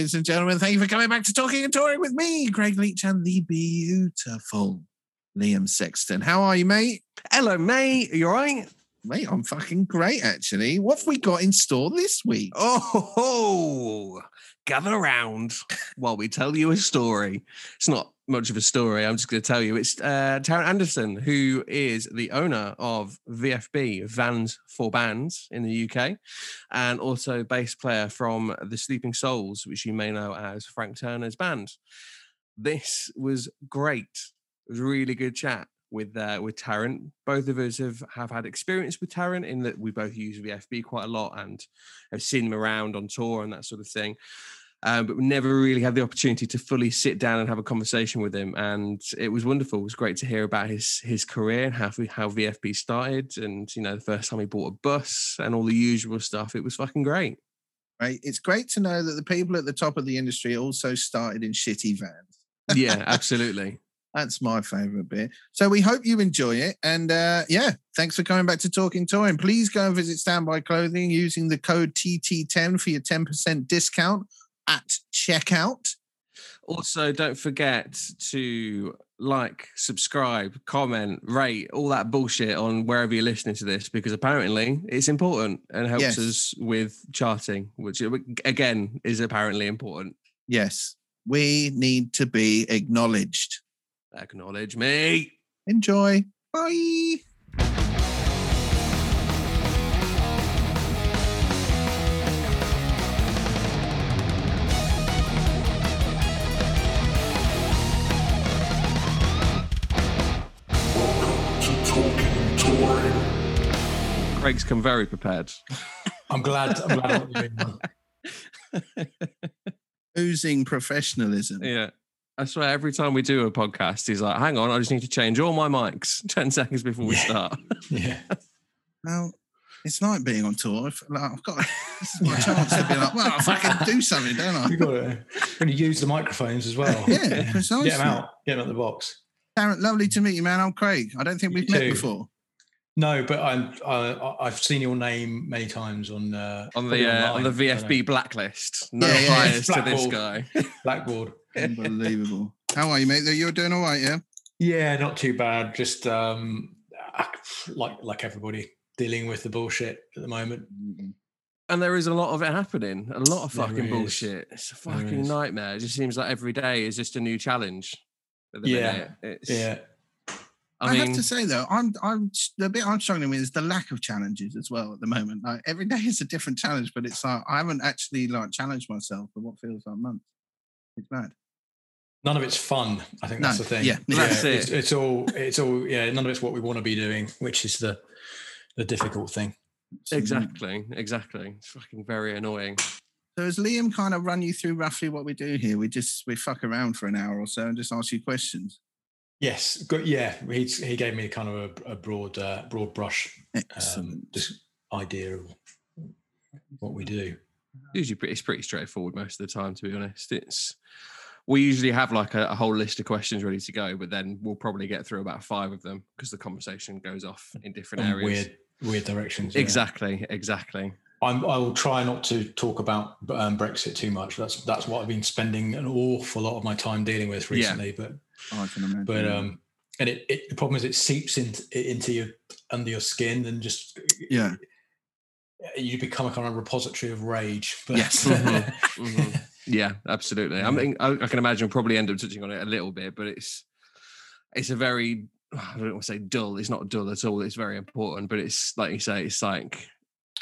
ladies and gentlemen. Thank you for coming back to Talking and Touring with me, Craig Leach, and the beautiful Liam Sexton. How are you, mate? Hello, mate. Are you all right? Mate, I'm fucking great, actually. What have we got in store this week? Oh, gather around while we tell you a story. It's not much of a story. I'm just going to tell you. It's uh, Tarrant Anderson, who is the owner of VFB, Vans for Bands in the UK, and also bass player from The Sleeping Souls, which you may know as Frank Turner's band. This was great. It was really good chat with uh, with Tarrant. Both of us have have had experience with Tarrant in that we both use VFB quite a lot and have seen him around on tour and that sort of thing. Um, but we never really had the opportunity to fully sit down and have a conversation with him, and it was wonderful. It was great to hear about his his career and how how VFB started, and you know the first time he bought a bus and all the usual stuff. It was fucking great. Right. It's great to know that the people at the top of the industry also started in shitty vans. Yeah, absolutely. That's my favorite bit. So we hope you enjoy it. And uh, yeah, thanks for coming back to Talking Touring. Please go and visit Standby Clothing using the code TT10 for your 10% discount at checkout. Also, don't forget to like, subscribe, comment, rate, all that bullshit on wherever you're listening to this because apparently it's important and helps Yes. us with charting, which uh, again is apparently important. Yes, we need to be acknowledged. Acknowledge me. Enjoy. Bye. Craig's come very prepared. I'm glad. I'm glad I'm doing. Oozing professionalism. Yeah. I swear, every time we do a podcast, he's like, hang on, I just need to change all my mics 10 seconds before we Yeah. start. Yeah. Well, it's like being on tour. If- Like, I've got this is my chance to be like, well, if I can do something, don't I? You've got to when you use the microphones as well. Yeah, precisely. Get them out. Get them out the box. Tarrant, lovely to meet you, man. I'm Craig. I don't think we've You met too. before. No, but I'm. I, I've seen your name many times on uh, On probably the uh, on the online, I don't VFB blacklist. No Yeah, yeah, yeah. bias to this guy. Blackboard. Unbelievable. How are you, mate? You're doing all right, yeah? Yeah, not too bad. Just um, like like everybody dealing with the bullshit at the moment. And there is a lot of it happening. A lot of fucking bullshit. It's a fucking nightmare. It just seems like every day is just a new challenge. at the Yeah. It's, Yeah, I, I mean, have to say though, I'm I'm the bit I'm struggling with is the lack of challenges as well at the moment. Like every day is a different challenge, but it's like I haven't actually like challenged myself for what feels like months. It's bad. none of it's fun. I think that's No, the thing. yeah, that's It's, it. it's all. It's all. Yeah, none of it's what we want to be doing, which is the the difficult thing. exactly, exactly. It's fucking very annoying. So has Liam kind of run you through roughly what we do here? We just we fuck around for an hour or so and just ask you questions. Yes, good. Yeah, he he gave me kind of a, a broad uh, broad brush um, just idea of what we do. Usually, pretty, it's pretty straightforward most of the time. To be honest, it's we usually have like a, a whole list of questions ready to go, but then we'll probably get through about five of them because the conversation goes off in different In areas. weird weird directions. yeah. Exactly, exactly. I'm, I will try not to talk about um, Brexit too much. That's that's what I've been spending an awful lot of my time dealing with Yeah. recently. But I can imagine. but um, and it, it the problem is it seeps into into your under your skin and just Yeah. you become a kind of repository of rage. But Yes. Mhm, mhm. Yeah, absolutely. I mean, I, I can imagine we'll probably end up touching on it a little bit, but it's it's a very I don't want to say dull. It's not dull at all. It's very important, but it's like you say, it's like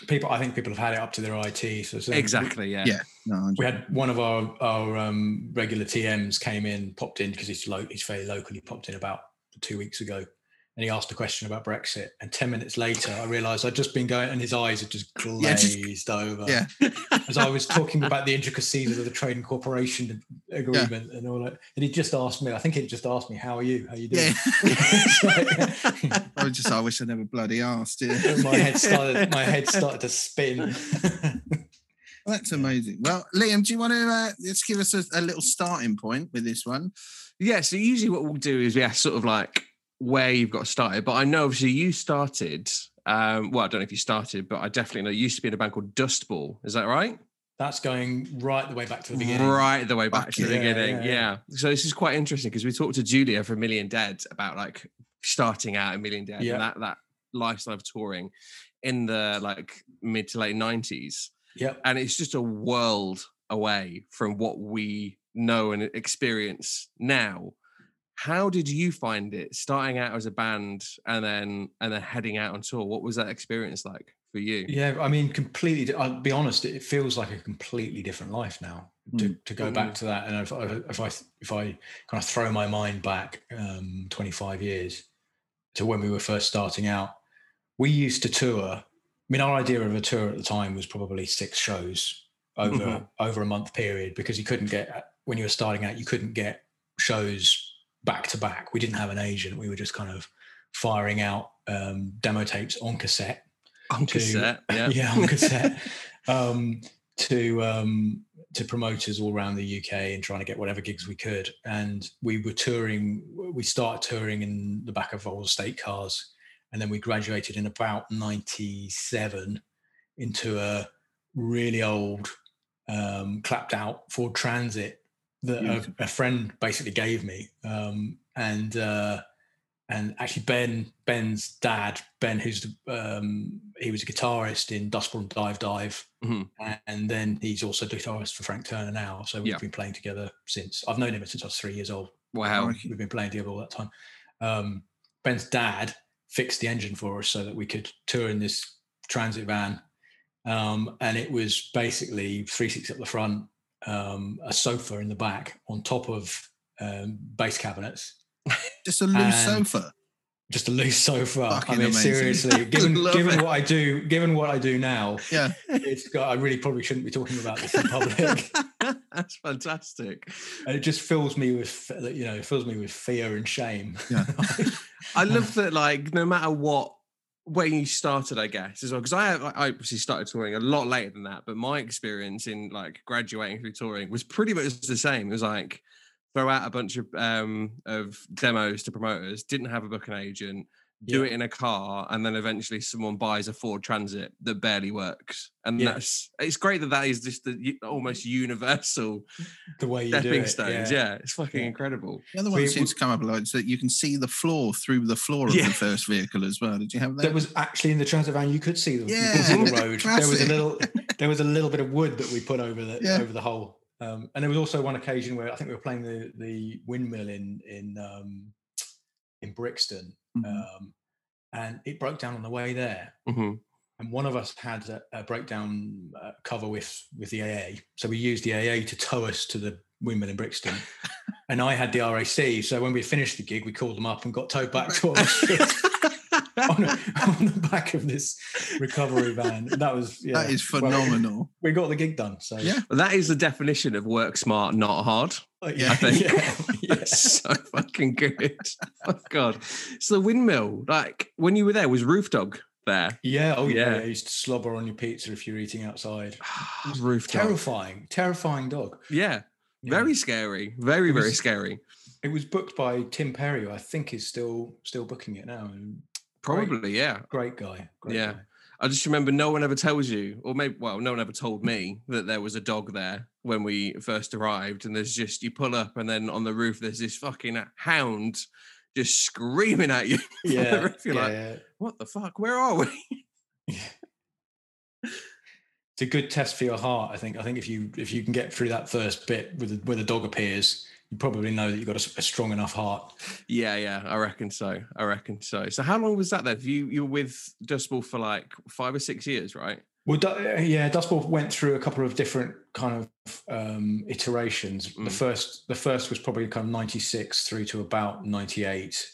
people, I think people have had it up to their IT. So, so we- exactly, yeah, Yeah. no, We had one of our our um, regular TMs came in, popped in because he's lo- he's fairly local. He popped in about two weeks ago, and he asked a question about Brexit. And ten minutes later, I realised I'd just been going, and his eyes had just Yeah, just- glazed over. yeah. as I was talking about the intricacies of the trade and cooperation agreement and all that, and he just asked me. I think he just asked me, "How are you? How are you doing?" It's like- I was just I wish I never bloody asked. Yeah. my head started. My head started to spin. That's amazing. Well, Liam, do you want to uh, just give us a, a little starting point with this one? yeah. So usually, what we'll do is we ask sort of like where you've got started. But I know obviously you started. Um, well, I don't know if you started, but I definitely know you used to be in a band called Dustball. Is that right? That's going right the way back to the beginning. Right the way back Fuck to the yeah, beginning. yeah, Yeah, yeah. So this is quite interesting because we talked to Julia from Million Dead about like starting out in Million Dead and that that lifestyle of touring in the like mid to late nineties. Yeah. And it's just a world away from what we know and experience now. How did you find it starting out as a band and then and then heading out on tour? What was that experience like for you? Yeah, I mean, completely. I'll be honest. It feels like a completely different life now. To, to go back to that, and if I if I if I kind of throw my mind back um, 25 years to when we were first starting out, we used to tour. I mean, our idea of a tour at the time was probably six shows over Mhm. over a month period because you couldn't get when you were starting out, you couldn't get shows back to back. We didn't have an agent. We were just kind of firing out um, demo tapes on cassette On to- cassette. Yeah. yeah, on cassette um, to um, to promoters all around the UK and trying to get whatever gigs we could. And we were touring. We started touring in the back of old estate cars, and then we graduated in about '97 into a really old, um, clapped out Ford Transit that a, a friend basically gave me. Um, and uh, and actually Ben Ben's dad Ben who's the, um, he was a guitarist in Dustbowl and Dive Dive Mhm. and then he's also the guitarist for Frank Turner now so we've Yeah. been playing together since I've known him since I was three years old Wow. We've been playing together all that time um, Ben's dad fixed the engine for us so that we could tour in this transit van um, and it was basically three seats up the front um, a sofa in the back on top of um, bass cabinets Just a loose sofa. just a loose sofa. I mean, amazing. seriously, given given it. what I do, given what I do now, Yeah. it's got. I really probably shouldn't be talking about this in public. That's fantastic. and it just fills me with, you know, it fills me with fear and shame. Yeah. I love that, like, no matter what, when you started, I guess, as well, because I, I obviously started touring a lot later than that, but my experience in like graduating through touring was pretty much the same. It was like throw out a bunch of um of demos to promoters, didn't have a booking agent, do Yeah. it in a car, and then eventually someone buys a Ford Transit that barely works, and Yeah. that's it's great that that is just the almost universal the way you do stepping it. stones. yeah. Yeah, it's fucking Yeah. incredible. The other one We- that seems to come up a lot is that you can see the floor through the floor of Yeah. the first vehicle as well. Did you have that? There was actually in the transit van you could see the, Yeah, the road. There was a little there was a little bit of wood that we put over the Yeah. over the hole. Um, and there was also one occasion where I think we were playing the the windmill in in um, in Brixton, Mhm. um, and it broke down on the way there. hmm And one of us had a, a breakdown uh, cover with with the AA, so we used the AA to tow us to the windmill in Brixton. and I had the RAC, so when we finished the gig, we called them up and got towed back to our on, on the back of this recovery van. That was yeah, that is well, phenomenal. we got the gig done. So Yeah. That is the definition of work smart, not hard. uh, I think. yeah, That's so fucking good. Oh god. So the windmill, like when you were there, was Roof Dog there? Yeah, oh yeah. Yeah. Used to slobber on your pizza if you're eating outside. Ah, Roof Dog. Terrifying, terrifying dog. Yeah. Yeah. Very scary. Very, It very scary. It was booked by Tim Perry, who I think is still still booking it now. Probably, yeah. Great guy. Great Yeah. guy. I just remember no one ever tells you, or maybe, well, no one ever told me that there was a dog there when we first arrived. And there's just, you pull up, and then on the roof, there's this fucking hound just screaming at you. Yeah, roof. You're yeah, like, yeah. what the fuck? Where are we? It's a good test for your heart. I think. I think if you if you can get through that first bit with the, where the dog appears, you probably know that you've got a strong enough heart. Yeah, yeah, I reckon so. I reckon so. So how long was that then? You you were with Dust Bowl for like five or six years, right? Well, uh, yeah, Dust Bowl went through a couple of different kind of um, iterations. Mm. The first, the first was probably kind of '96 through to about '98,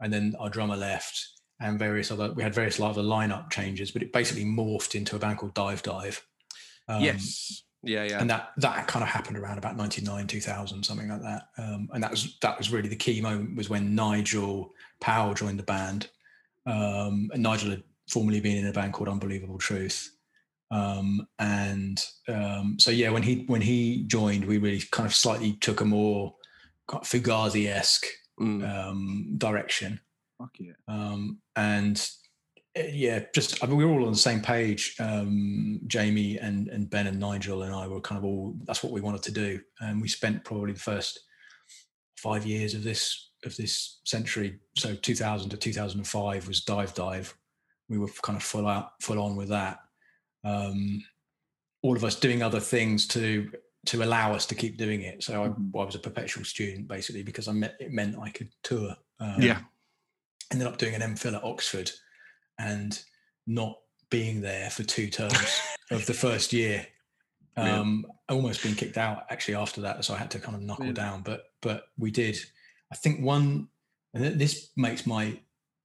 and then our drummer left, and various other. We had various other lineup changes, but it basically morphed into a band called Dive Dive. Um, yes. Yeah, yeah. and that that kind of happened around about 99 2000 something like that um, and that was that was really the key moment was when nigel powell joined the band um, and nigel had formerly been in a band called unbelievable truth um, and um, so yeah when he when he joined we really kind of slightly took a more kind of fugazi-esque Mm. um, direction Fuck yeah. um, and yeah, just I mean, we were all on the same page. Um, Jamie and and Ben and Nigel and I were kind of all. That's what we wanted to do, and we spent probably the first five years of this of this century. So 2000 to 2005 was dive dive. We were kind of full out, full on with that. Um, all of us doing other things to to allow us to keep doing it. So I, Mhm. I was a perpetual student basically because I met, it meant I could tour. Um, Yeah. ended up doing an MPhil at Oxford and not being there for two terms of the first year. Yeah. Um, almost being kicked out actually after that, so I had to kind of knuckle Yeah. down. But but we did. I think one, and this makes my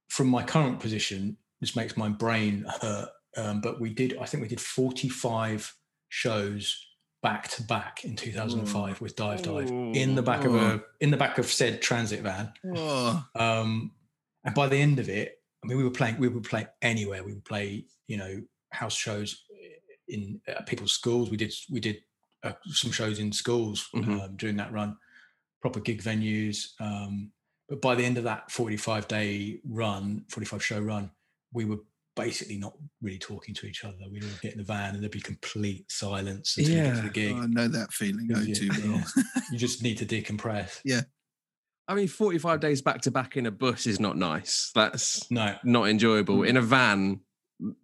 from my current position, this makes my brain hurt. Um, but we did. I think we did forty five shows back to back in 2005 with Dive Dive in the back of a in the back of said transit van. Um, and by the end of it, I mean, we were playing, we would play anywhere. We would play, you know, house shows in uh, people's schools. We did, we did uh, some shows in schools Mhm. um, during that run, proper gig venues. Um, but by the end of that 45 day run, 45 show run, we were basically not really talking to each other. We'd all get in the van and there'd be complete silence until you get to the gig. I know that feeling. Oh, Yeah, too well. yeah. you just need to decompress. I mean, 45 days back to back in a bus is not nice. That's No, not enjoyable. Mm. In a van,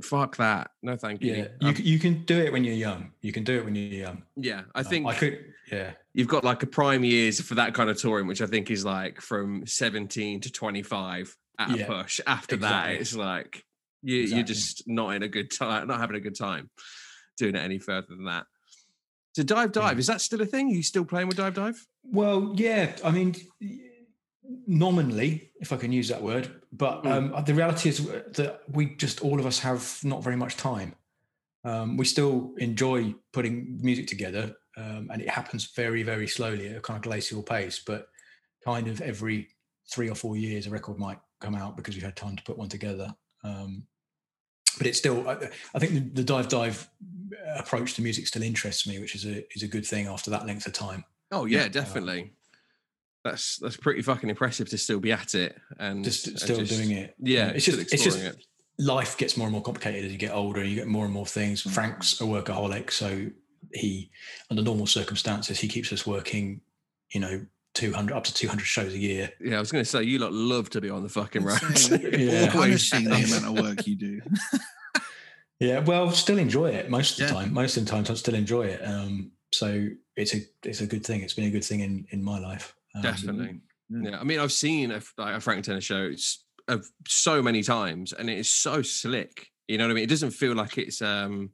fuck that. No, thank you. Yeah, you, Um, you can do it when you're young. You can do it when you're young. yeah, I Um, think I could. Yeah, you've got like a prime years for that kind of touring, which I think is like from 17 to 25 at a push. After that, it's like you, you're just not in a good time, not having a good time doing it any further than that. So dive dive, Yeah. is that still a thing? Are you still playing with dive dive? Well, yeah. I mean, nominally, if I can use that word, but Mm. um, the reality is that we just all of us have not very much time. Um, we still enjoy putting music together, um, and it happens very, very slowly at a kind of glacial pace. But kind of every three or four years, a record might come out because we've had time to put one together. Um, but it's still, I, I think the, the dive dive approach to music still interests me, which is a is a good thing after that length of time. Oh yeah, Yeah. definitely. That's that's pretty fucking impressive to still be at it and Just and still just- doing it. Yeah, it's just it's just it. life gets more and more complicated as you get older. You get more and more things. Mhm. Frank's a workaholic, so he, under normal circumstances, he keeps us working. You know, two hundred up to two hundred shows a year. Yeah, I was going to say you lot love to be on the fucking road. Yeah. Always Punishing the amount of work you do. Yeah, well, still enjoy it most of the time. Most of the time, I still enjoy it. Um, so it's a it's a good thing. It's been a good thing in in my life. Um, Definitely. Yeah. Yeah. I mean, I've seen a, like a Frank Turner show of so many times, and it is so slick. You know what I mean? It doesn't feel like it's um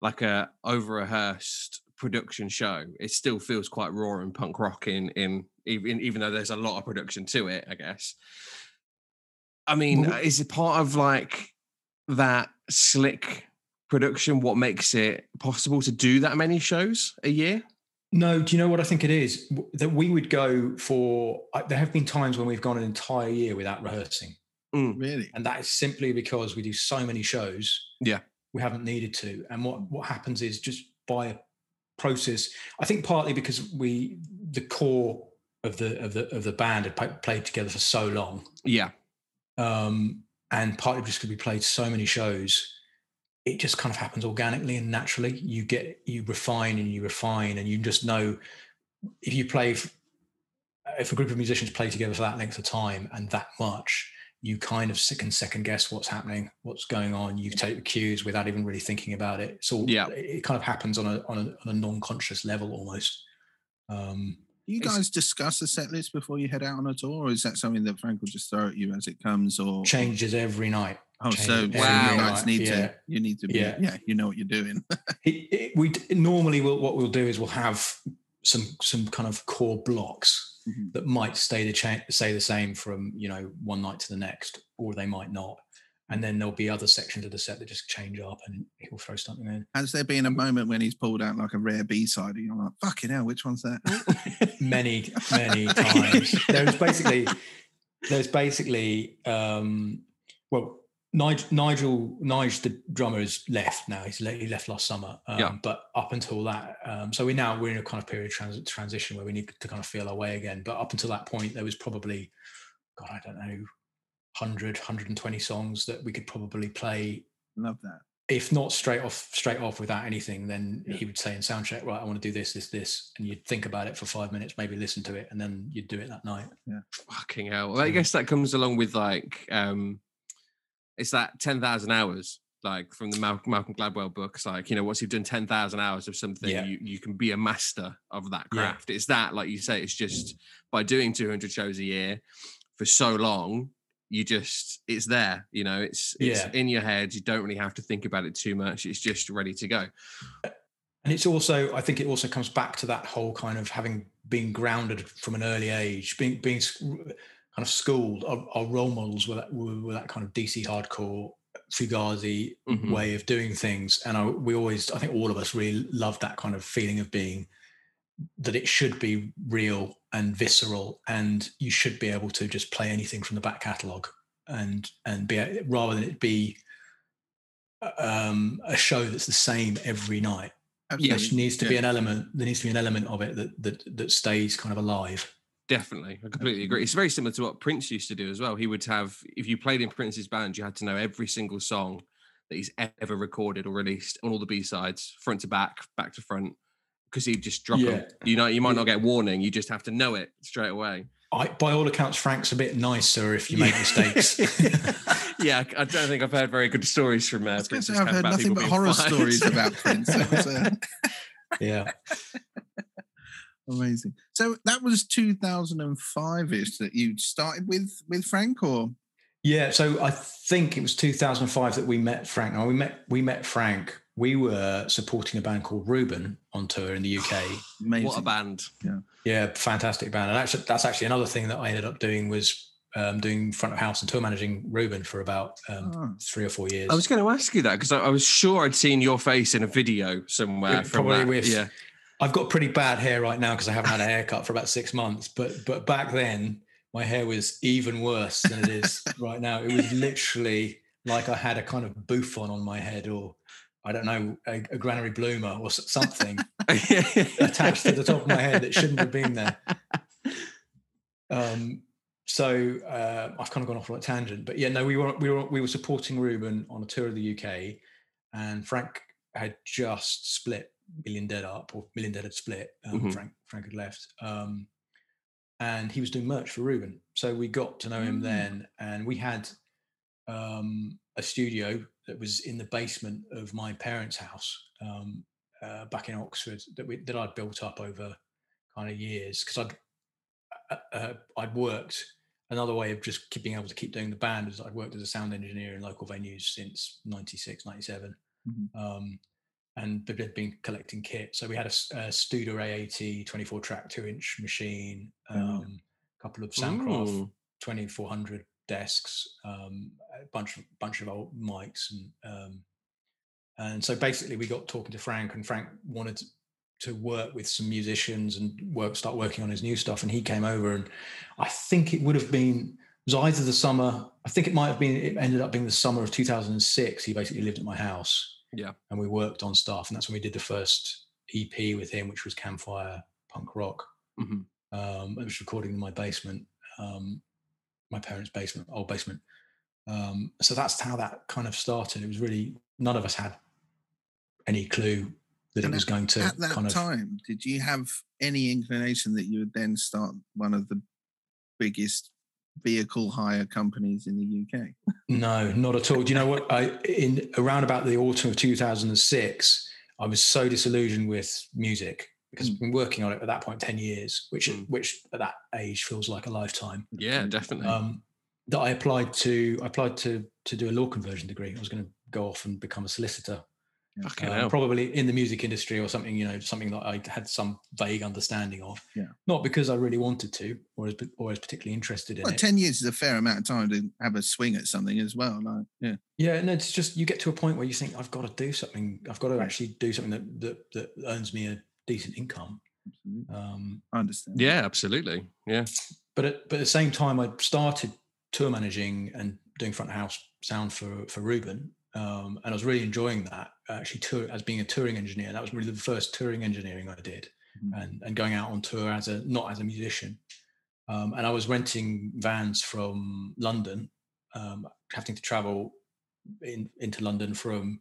like a over rehearsed production show. It still feels quite raw and punk rock in in even even though there's a lot of production to it. I guess. I mean, Well- is it part of like that slick production? What makes it possible to do that many shows a year? No, do you know what I think it is? That we would go for. There have been times when we've gone an entire year without rehearsing. Really? and that is simply because we do so many shows Yeah. we haven't needed to and what what happens is just by a process i think partly because we the core of the of the of the band had played together for so long Yeah. um and partly just because we played so many shows it just kind of happens organically and naturally you get you refine and you refine and you just know if you play if a group of musicians play together for that length of time and that much you kind of se- can second guess what's happening what's going on you take the cues without even really thinking about it it's all Yeah. it it kind of happens on a on a, on a non-conscious level almost um you guys discuss the set list before you head out on a tour, or is that something that Frank will just throw at you as it comes? Or changes every night Oh, so changes so every you guys need yeah. to. You need to be. Yeah. Yeah. you know what you're doing. it, it, we normally will, what we'll do is we'll have some some kind of core blocks Mhm. that might stay the cha- stay the same from you know one night to the next, or they might not. And then there'll be other sections of the set that just change up, and he'll throw something in. Has there been a moment when he's pulled out like a rare B side, and you're like, "Fucking hell, which one's that?" Many many times. There's basically there's basically um, well Nigel, Nigel Nigel the drummer has left now. He's le- he left last summer. Um, Yeah. But up until that, um, so we now we're in a kind of period of trans- transition where we need to kind of feel our way again. But up until that point, there was probably, God, I don't know, 100 120 songs that we could probably play Love that. if not straight off straight off without anything then Yeah. he would say in sound check right i want to do this this this and you'd think about it for five minutes maybe listen to it and then you'd do it that night Yeah. Fucking hell. Well, I guess that comes along with like um it's that ten thousand hours, like from the Malcolm, Malcolm Gladwell books. Like, you know, once you've done ten thousand hours of something, Yeah. you, you can be a master of that Yeah. craft. It's that, like you say, it's just by doing two hundred shows a year for so long, you just it's there, you know, it's it's Yeah. in your head. You don't really have to think about it too much. It's just ready to go. and it's also i think it also comes back to that whole kind of having been grounded from an early age being being kind of schooled our, our role models were that, were, were that kind of dc hardcore fugazi Mhm. way of doing things and I, we always i think all of us really loved that kind of feeling of being that it should be real and visceral and you should be able to just play anything from the back catalogue and and be rather than it be um, a show that's the same every night Absolutely. yes needs to Yeah. be an element there needs to be an element of it that that that stays kind of alive Definitely. I completely agree. It's very similar to what Prince used to do as well. He would have, if you played in Prince's band, you had to know every single song that he's ever recorded or released on all the B sides, front to back, back to front, because he'd just drop them. You know, you might not get warning. You just have to know it straight away. I, by all accounts frank's a bit nicer if you make mistakes yeah, I don't think I've heard very good stories from I uh, was gonna say, I've heard nothing but horror stories about Prince. That was, yeah amazing. So that was 2005 ish that you started with with Frank, or yeah so i think it was 2005 that we met frank now we met we met frank we were supporting a band called Reuben on tour in the uk amazing? What a band. yeah yeah, fantastic band and actually that's actually another thing that i ended up doing was um, doing front of house and tour managing Reuben for about um, Oh. three or four years I was going to ask you that because I, I was sure I'd seen your face in a video somewhere. Yeah, from probably that. with- yeah. I've got pretty bad hair right now because I haven't had a haircut for about six months. But but back then, my hair was even worse than it is right now. It was literally like I had a kind of bouffon on my head, or I don't know, a, a granary bloomer or something attached to the top of my head that shouldn't have been there. Um, so uh, I've kind of gone off on a tangent, but yeah, no, we were we were we were supporting Reuben on a tour of the UK, and Frank had just split Million Dead up, or Million Dead had split. Um, Mhm. Frank Frank had left, um, and he was doing merch for Reuben. So we got to know him Mm. then, and we had um, a studio that was in the basement of my parents' house um, uh, back in Oxford that we that I'd built up over kind of years because I'd uh, uh, I'd worked another way of just keep, being able to keep doing the band is I'd worked as a sound engineer in local venues since 96 97 Mhm. um, and b- been collecting kit so we had a Studer AAT 24 track 2 inch machine Oh, yeah. um, a couple of Soundcraft 2400 desks, um, a bunch of bunch of old mics, and um, and so basically we got talking to Frank, and Frank wanted to- to work with some musicians and work start working on his new stuff, and he came over, and I think it would have been it was either the summer, I think it might have been it ended up being the summer of 2006. He basically lived at my house, Yeah. and we worked on stuff, and that's when we did the first EP with him, which was Campfire Punk Rock Mhm. um, it was recording in my basement, um, my parents' basement, old basement. Um, so that's how that kind of started. It was really none of us had any clue that And it was going to At that kind of. time, did you have any inclination that you would then start one of the biggest vehicle hire companies in the UK? No, not at all. Do you know what? I in around about the autumn of 2006, I was so disillusioned with music because I've been working on it at that point 10 years, which Mm. which at that age feels like a lifetime. Yeah, definitely. um, that I applied to. I applied to to do a law conversion degree. I was going to go off and become a solicitor, Fucking um, probably in the music industry or something. You know, something that I had some vague understanding of. Yeah. Not because I really wanted to, or as or as particularly interested in Well, it. 10 years is a fair amount of time to have a swing at something as well. Like, yeah. yeah, no, it's just you get to a point where you think I've got to do something. I've got to actually do something that that, that earns me a decent income. Absolutely. Um, I understand. yeah, absolutely. Yeah. but at, but at the same time, I started tour managing and doing front of house sound for for Reuben, um, and I was really enjoying that. Actually, tour as being a touring engineer, that was really the first touring engineering I did, Mhm. and and going out on tour as a not as a musician. Um, and I was renting vans from London um, having to travel in, into London from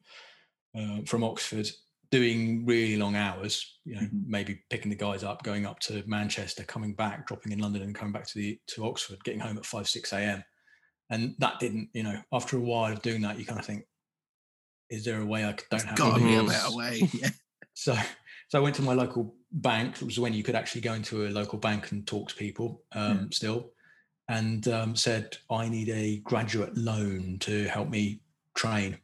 uh, from Oxford, doing really long hours. You know, Mhm. maybe picking the guys up, going up to Manchester, coming back, dropping in London, and coming back to the to Oxford, getting home at five six a.m. And that didn't, you know, after a while of doing that, you kind of think, is there a way I don't have to Got to do be a better way. Yeah. So, so I went to my local bank. It was when you could actually go into a local bank and talk to people um, still, and um, said, "I need a graduate loan to help me train,"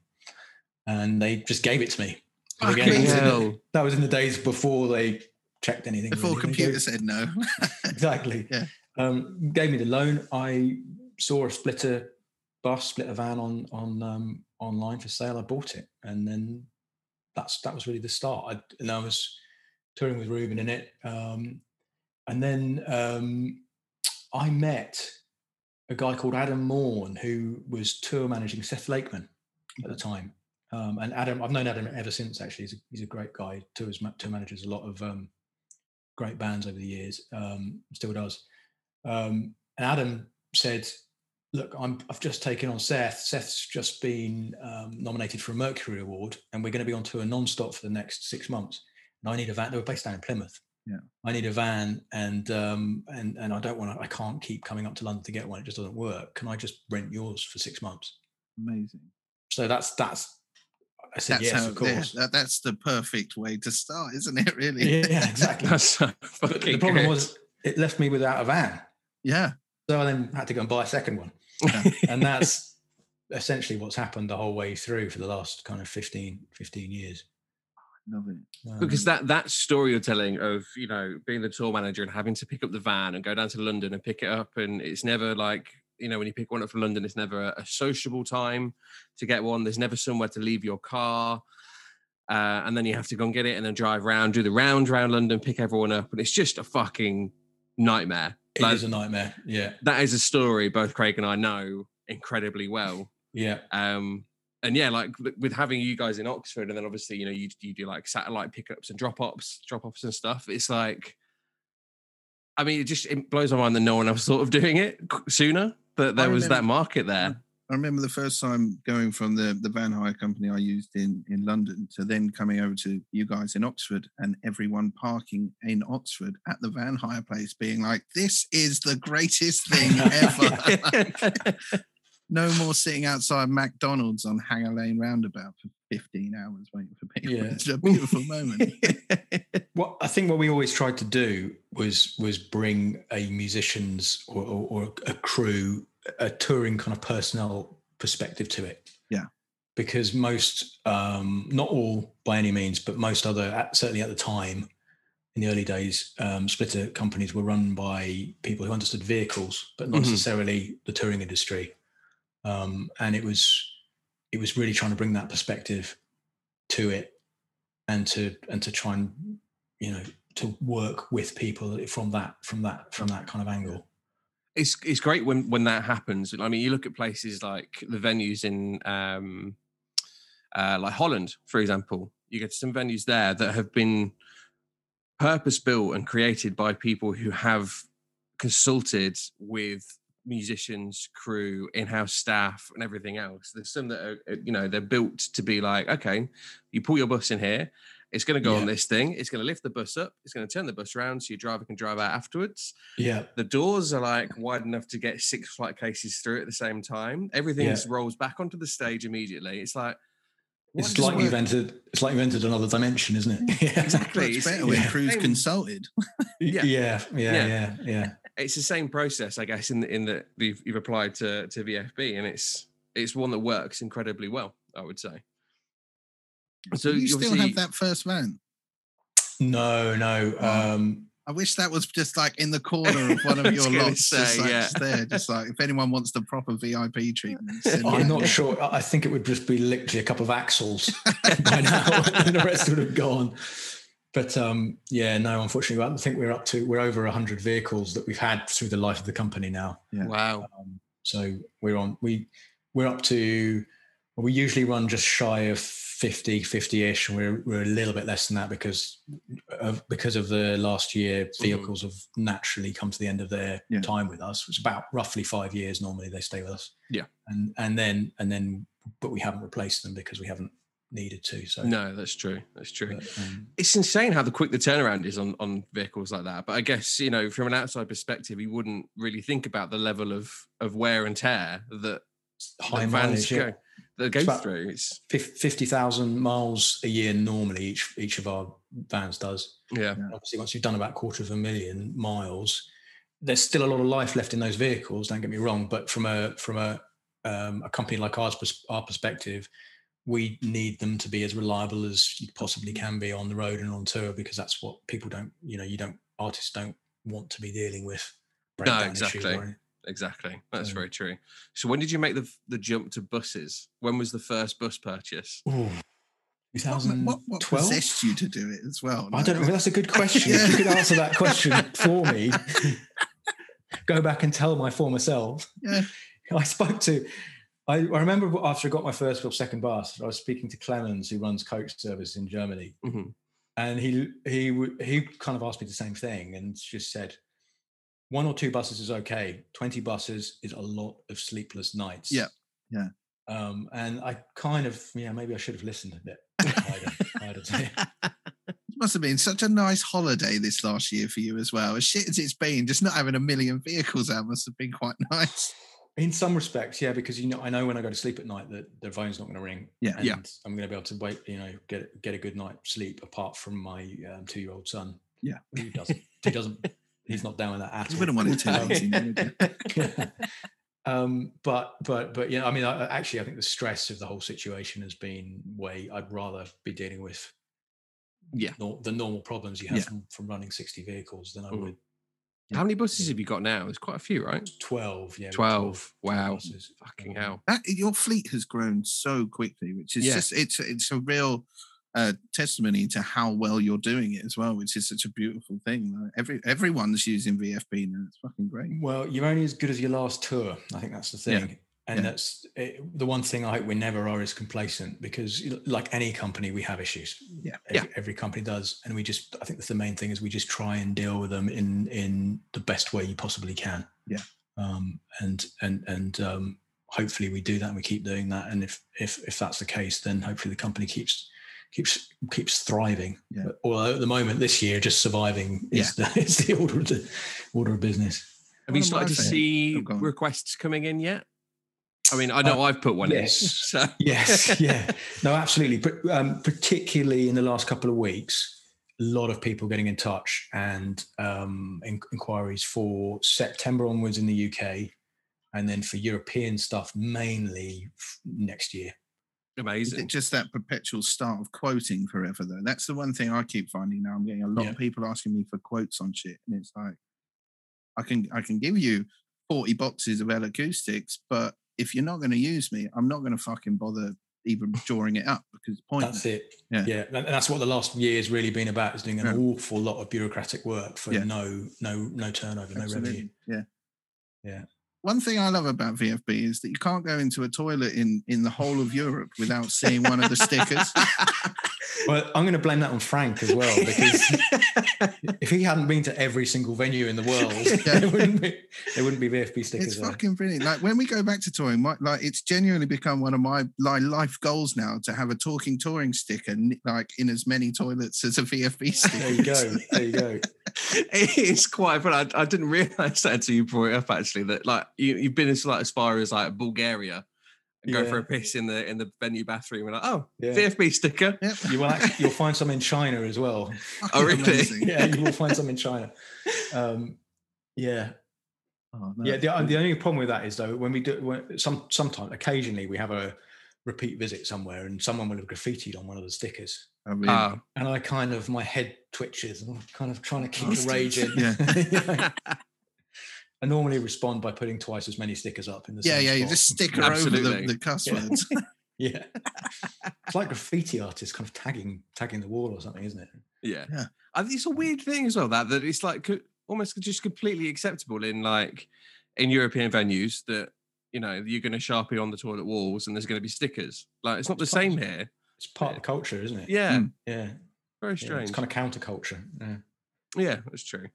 and they just gave it to me. Fucking that was, in the, that was in the days before they checked anything. Before really. Computer gave- said no. exactly. Yeah. Um, gave me the loan. I saw a splitter bus, splitter van on on um, online for sale. I bought it, and then that's that was really the start. I, and I was touring with Reuben in it, um, and then um, I met a guy called Adam Morn who was tour managing Seth Lakeman at the time. Um, and Adam, I've known Adam ever since. Actually, he's a, he's a great guy. Tours tour manages a lot of um, great bands over the years. Um, still does. Um, and Adam said, "Look, I'm, I've just taken on Seth. Seth's just been um, nominated for a Mercury Award, and we're going to be on tour non-stop for the next six months. And I need a van. They were based down in Plymouth. Yeah. I need a van, and um, and and I don't want to. I can't keep coming up to London to get one. It just doesn't work. Can I just rent yours for six months? Amazing. So that's that's. I said That's yes, how, of yeah, course. that, that's the perfect way to start, isn't it? Really? Yeah, exactly. That's so But the problem good. was it left me without a van. Yeah. So I then had to go and buy a second one. and that's essentially what's happened the whole way through for the last kind of 15, 15 years. Love it. because Um, that that story you're telling of you know being the tour manager and having to pick up the van and go down to London and pick it up and it's never like you know when you pick one up from London it's never a, a sociable time to get one there's never somewhere to leave your car uh, and then you have to go and get it and then drive around do the round around London pick everyone up and it's just a fucking nightmare it like, is a nightmare. Yeah. that is a story both Craig and I know incredibly well Yeah. um and yeah like with- with having you guys in oxford and then obviously you know you, you do like satellite pickups and drop offs drop offs and stuff it's like i mean it just it blows my mind that no one else thought of doing it sooner that there was that market there I remember the first time going from the, the van hire company I used in, in London to then coming over to you guys in Oxford and everyone parking in Oxford at the van hire place being like, this is the greatest thing ever. no more sitting outside McDonald's on Hanger Lane roundabout for 15 hours waiting for people. Yeah. It's a beautiful moment. What I think what we always tried to do was was bring a musician's or, or, or a crew, a touring kind of personnel perspective to it. Yeah. Because most, um, not all by any means, but most other, certainly at the time, in the early days, um, splitter companies were run by people who understood vehicles, but not Mhm. necessarily the touring industry. Um, and it was it was really trying to bring that perspective to it, and to and to try and you know to work with people from that from that from that kind of angle. It's it's great when when that happens. I mean, you look at places like the venues in um, uh, like Holland, for example. You get some venues there that have been purpose built and created by people who have consulted with musicians, crew, in-house staff, and everything else. There's some that are, uh, you know, they're built to be like, okay, you pull your bus in here. It's going to go on this thing. It's going to lift the bus up. It's going to turn the bus around so your driver can drive out afterwards Yeah, the doors are like wide enough to get six flight cases through at the same time. Everything Yeah. rolls back onto the stage immediately. It's like why it's does like it you've entered. It's like you've entered another dimension, isn't it? Yeah. exactly. It's It's, better when yeah. crews Same- consulted. Yeah. yeah, yeah, Yeah. yeah, yeah. it's the same process, I guess, in the, in that you've, you've applied to to VFB, and it's it's one that works incredibly well. I would say. So Do you still obviously- have that first van? No, no. Oh. Um, I wish that was just like in the corner of one of your gonna lots, just, like, yeah. just there, just like if anyone wants the proper VIP treatment. send I'm in. not sure. I I think it would just be literally a couple of axles by now, and the rest would have gone. But um, yeah, no, unfortunately, I think we're up to we're over hundred vehicles that we've had through the life of the company now. Yeah. wow, Um, so we're on we we're up to Well, we usually run just shy of 50, 50-ish, and we're we're a little bit less than that because of because of the last year vehicles have naturally come to the end of their Yeah. time with us. It's about roughly five years normally they stay with us. Yeah. And and then and then but we haven't replaced them because we haven't needed to. So No, that's true. That's true. but, um, It's insane how the quick the turnaround is on on vehicles like that. But I guess you know, from an outside perspective, you wouldn't really think about the level of of wear and tear that high mileage, yeah. Go that go about- through. It's Fif- 50,000 miles a year normally each each of our vans does. yeah, And obviously once you've done about a quarter of a million miles there's still a lot of life left in those vehicles don't get me wrong but from a from a um, a company like ours our perspective we need them to be as reliable as you possibly can be on the road and on tour because that's what people don't you know you don't artists don't want to be dealing with breakdown issues exactly. Or anything. exactly. That's Um, very true. So when did you make the the jump to buses? When was the first bus purchase? Ooh, What, what, what 2012 possessed you to do it as well? I don't know. That's a good question. If you could answer that question for me, go back and tell my former self. Yeah. I spoke to. I, I remember after I got my first or second bus, I was speaking to Clemens, who runs coach service in Germany, Mhm. and he he w- he kind of asked me the same thing and just said, one or two buses is okay. Twenty buses is a lot of sleepless nights. Yeah, yeah. Um, and I kind of yeah maybe I should have listened a bit. harder to- It must have been such a nice holiday this last year for you as well. As shit as it's been, just not having a million vehicles out must have been quite nice. In some respects, yeah, because you know, I know when I go to sleep at night that the phone's not going to ring. Yeah. and Yeah. I'm going to be able to wait, you know, get get a good night's sleep. Apart from my um, two year old son, Yeah. who doesn't, he doesn't, he's not down with that at all. wouldn't want it Um, easy, would you? but but but yeah, I mean, I, actually, I think the stress of the whole situation has been way. I'd rather be dealing with Yeah. nor, the normal problems you have Yeah. from, from running 60 vehicles than I Mhm. would How many buses have you got now? There's quite a few, right? 12. Yeah, with 12. Wow. buses. Fucking hell. That, your fleet has grown so quickly, which is Yeah. just it's it's a real uh, testimony to how well you're doing it as well, which is such a beautiful thing. Like, every everyone's using VFB now. It's fucking great. Well, you're only as good as your last tour. I think that's the Yeah, thing. And yeah. that's it, the one thing I hope we never are is complacent because, like any company, we have issues. Yeah. Every, every company does, and we just I think that's the main thing is we just try and deal with them in in the best way you possibly can. Yeah. Um, and and and um, hopefully we do that and we keep doing that. And if if if that's the case, then hopefully the company keeps keeps keeps thriving. Yeah. But, although at the moment this year, just surviving is the is the order of the order of business. Have you One of my started to favourite- see Oh, requests coming in yet? I mean, I know I've put one yes. in. So Yes, yeah, no, absolutely. But um, particularly in the last couple of weeks, a lot of people getting in touch and um, in- inquiries for September onwards in the UK, and then for European stuff mainly f- next year. Amazing. just that perpetual start of quoting forever though? That's the one thing I keep finding now. I'm getting a lot Yeah. of people asking me for quotes on shit, and it's like I can I can give you 40 boxes of L acoustics, but if you're not going to use me, I'm not going to fucking bother even drawing it up because it's pointless. That's it. Yeah. yeah, and that's what the last year has really been about: is doing an Yeah. awful lot of bureaucratic work for Yeah. no, no, no turnover, no revenue. Yeah. Yeah. One thing I love about VFB is that you can't go into a toilet in in the whole of Europe without seeing one of the stickers. Well, I'm going to blame that on Frank as well because if he hadn't been to every single venue in the world, Yeah. there wouldn't be there wouldn't be VFB stickers. It's there. fucking brilliant. Like when we go back to touring, my, like it's genuinely become one of my like life goals now to have a talking touring sticker, like in as many toilets as a VFB sticker. There you go. There you go. it is quite But I, I didn't realize that until you brought it up. Actually, that like you, you've been as like as far as like Bulgaria, and go for a piss in the in the venue bathroom, and like, oh, Yeah. VFB sticker. Yep. You will actually, you'll find some in China as well. Fucking really? Yeah, you will find some in China. Um, yeah, Oh, no, yeah. The, the only problem with that is though when we do when, some sometimes occasionally we have a repeat visit somewhere and someone will have graffitied on one of the stickers. Oh, really? Ah. and I kind of my head twitches and I'm kind of trying to keep Oh, the rage in. yeah. You know? I normally respond by putting twice as many stickers up in the yeah, same yeah. You just sticker over Absolutely. the, the cuss Yeah. words. yeah. it's like graffiti artists kind of tagging tagging the wall or something, isn't it? yeah, Yeah. I think it's a weird thing as well that that it's like almost just completely acceptable in like in European venues that you know, you're going to sharpie on the toilet walls and there's going to be stickers. Like it's not the It's part- same here. It's part of the culture, isn't it? Yeah, Mm. Yeah. very yeah, strange. It's kind of counterculture. Yeah. yeah, that's true.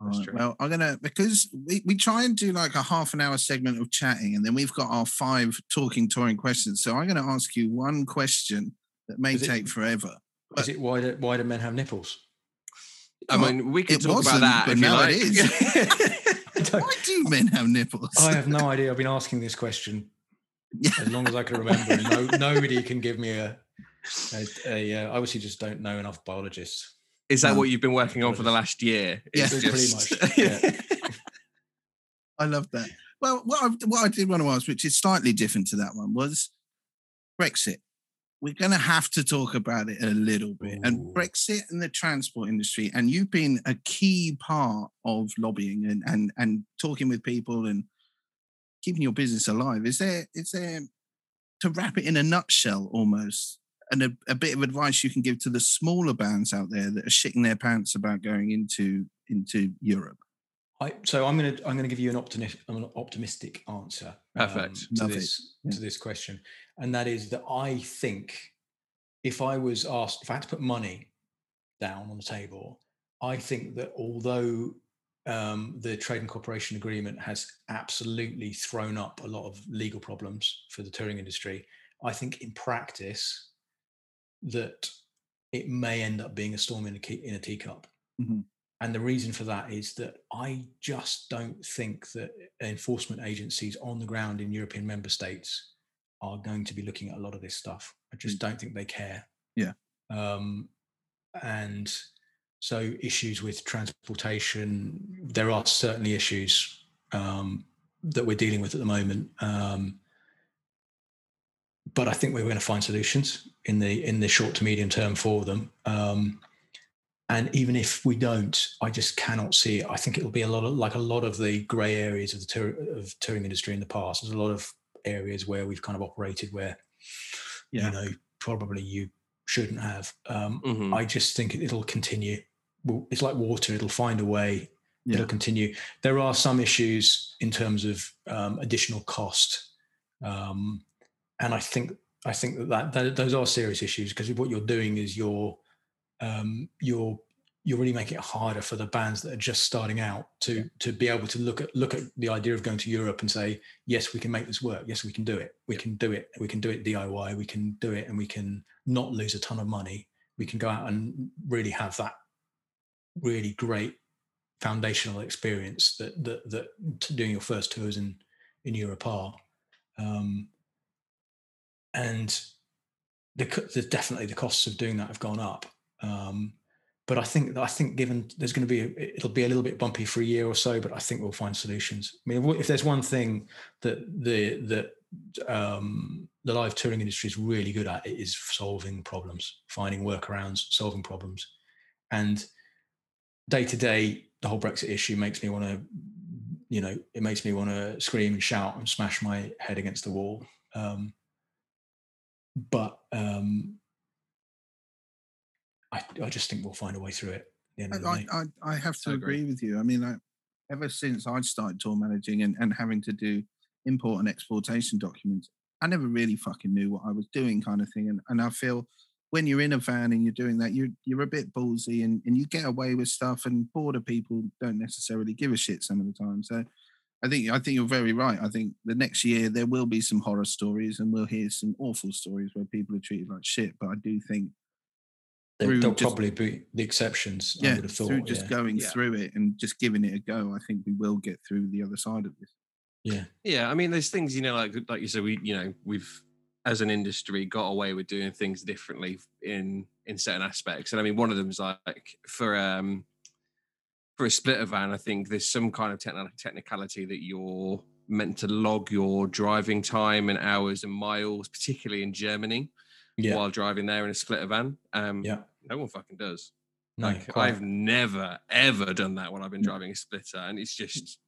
That's Right. Well, I'm gonna because we, we try and do like a half an hour segment of chatting, and then we've got our five talking touring questions. So I'm gonna ask you one question that may Is it- take forever. Is it why do, why do men have nipples? I Well, mean, we can talk about that but if you now like. it I, Why do men have nipples? I have no idea. I've been asking this question as long as I can remember. No, nobody can give me a. a, a uh, I obviously just don't know enough biologists. Is that Um, what you've been working on for the last year? Yeah. It's Pretty much, yeah. I love that. Well, what I, what I did want to ask, which is slightly different to that one, was Brexit. We're going to have to talk about it a little bit. And Brexit and the transport industry, and you've been a key part of lobbying and and and talking with people and keeping your business alive. Is there is there to wrap it in a nutshell almost? And a, a bit of advice you can give to the smaller bands out there that are shitting their pants about going into into Europe. I, so I'm going to I'm going to give you an optimistic an optimistic answer. um, to Love this Yeah. to this question, and that is that I think if I was asked if I had to put money down on the table, I think that although um, the trade and cooperation agreement has absolutely thrown up a lot of legal problems for the touring industry, I think in practice that it may end up being a storm in a, key, in a teacup. Mhm. And the reason for that is that I just don't think that enforcement agencies on the ground in European member states are going to be looking at a lot of this stuff. I just don't think they care. Yeah. Um, and so issues with transportation, there are certainly issues um, that we're dealing with at the moment. Um, but I think we're going to find solutions in the in the short to medium term for them. Um, and even if we don't, I just cannot see it. I think it'll be a lot of like a lot of the grey areas of the tour, of touring industry in the past. There's a lot of areas where we've kind of operated where, Yeah. you know, probably you shouldn't have. Um, Mhm. I just think it- it'll continue. It's like water; it'll find a way. Yeah. It'll continue. There are some issues in terms of um, additional cost, um, and I think I think that, that, that those are serious issues because what you're doing is you're um, you're you're really making it harder for the bands that are just starting out to to be able to look at look at the idea of going to Europe and say yes we can make this work. Yes we can do it. We can do it. We can do it DIY we can do it and we can not lose a ton of money. We can go out and really have that really great foundational experience that that that doing your first tours in in Europe are. Um, and the, the definitely the costs of doing that have gone up um, but I think I think given there's going to be a, it'll be a little bit bumpy for a year or so, but I think we'll find solutions. I mean, if there's one thing that the that um, the live touring industry is really good at, it is solving problems, finding workarounds, solving problems, and day to day, the whole Brexit issue makes me want to, you know, it makes me want to scream and shout and smash my head against the wall. Um, but um, I, I just think we'll find a way through it. The end of the I. I, I have to agree. agree with you. I mean, I, ever since I started tour managing and, and having to do import and exportation documents, I never really fucking knew what I was doing, kind of thing. And and I feel when you're in a van and you're doing that, you're you're a bit ballsy and, and you get away with stuff, and border people don't necessarily give a shit some of the time. So. I think I think you're very right. I think the next year there will be some horror stories, and we'll hear some awful stories where people are treated like shit. But I do think They- through They'll just- probably be the exceptions. I yeah, would have thought. through just yeah. going Yeah. through it and just giving it a go, I think we will get through the other side of this. yeah. Yeah, I mean, there's things you know, like like you said, we you know we've as an industry got away with doing things differently in in certain aspects, and I mean, one of them is like for um for a splitter van, I think there's some kind of techni- technicality that you're meant to log your driving time and hours and miles, particularly in Germany, Yeah. while driving there in a splitter van. Um, yeah. no one fucking does. No, Like quite. I've never ever done that when I've been Mm. driving a splitter, and it's just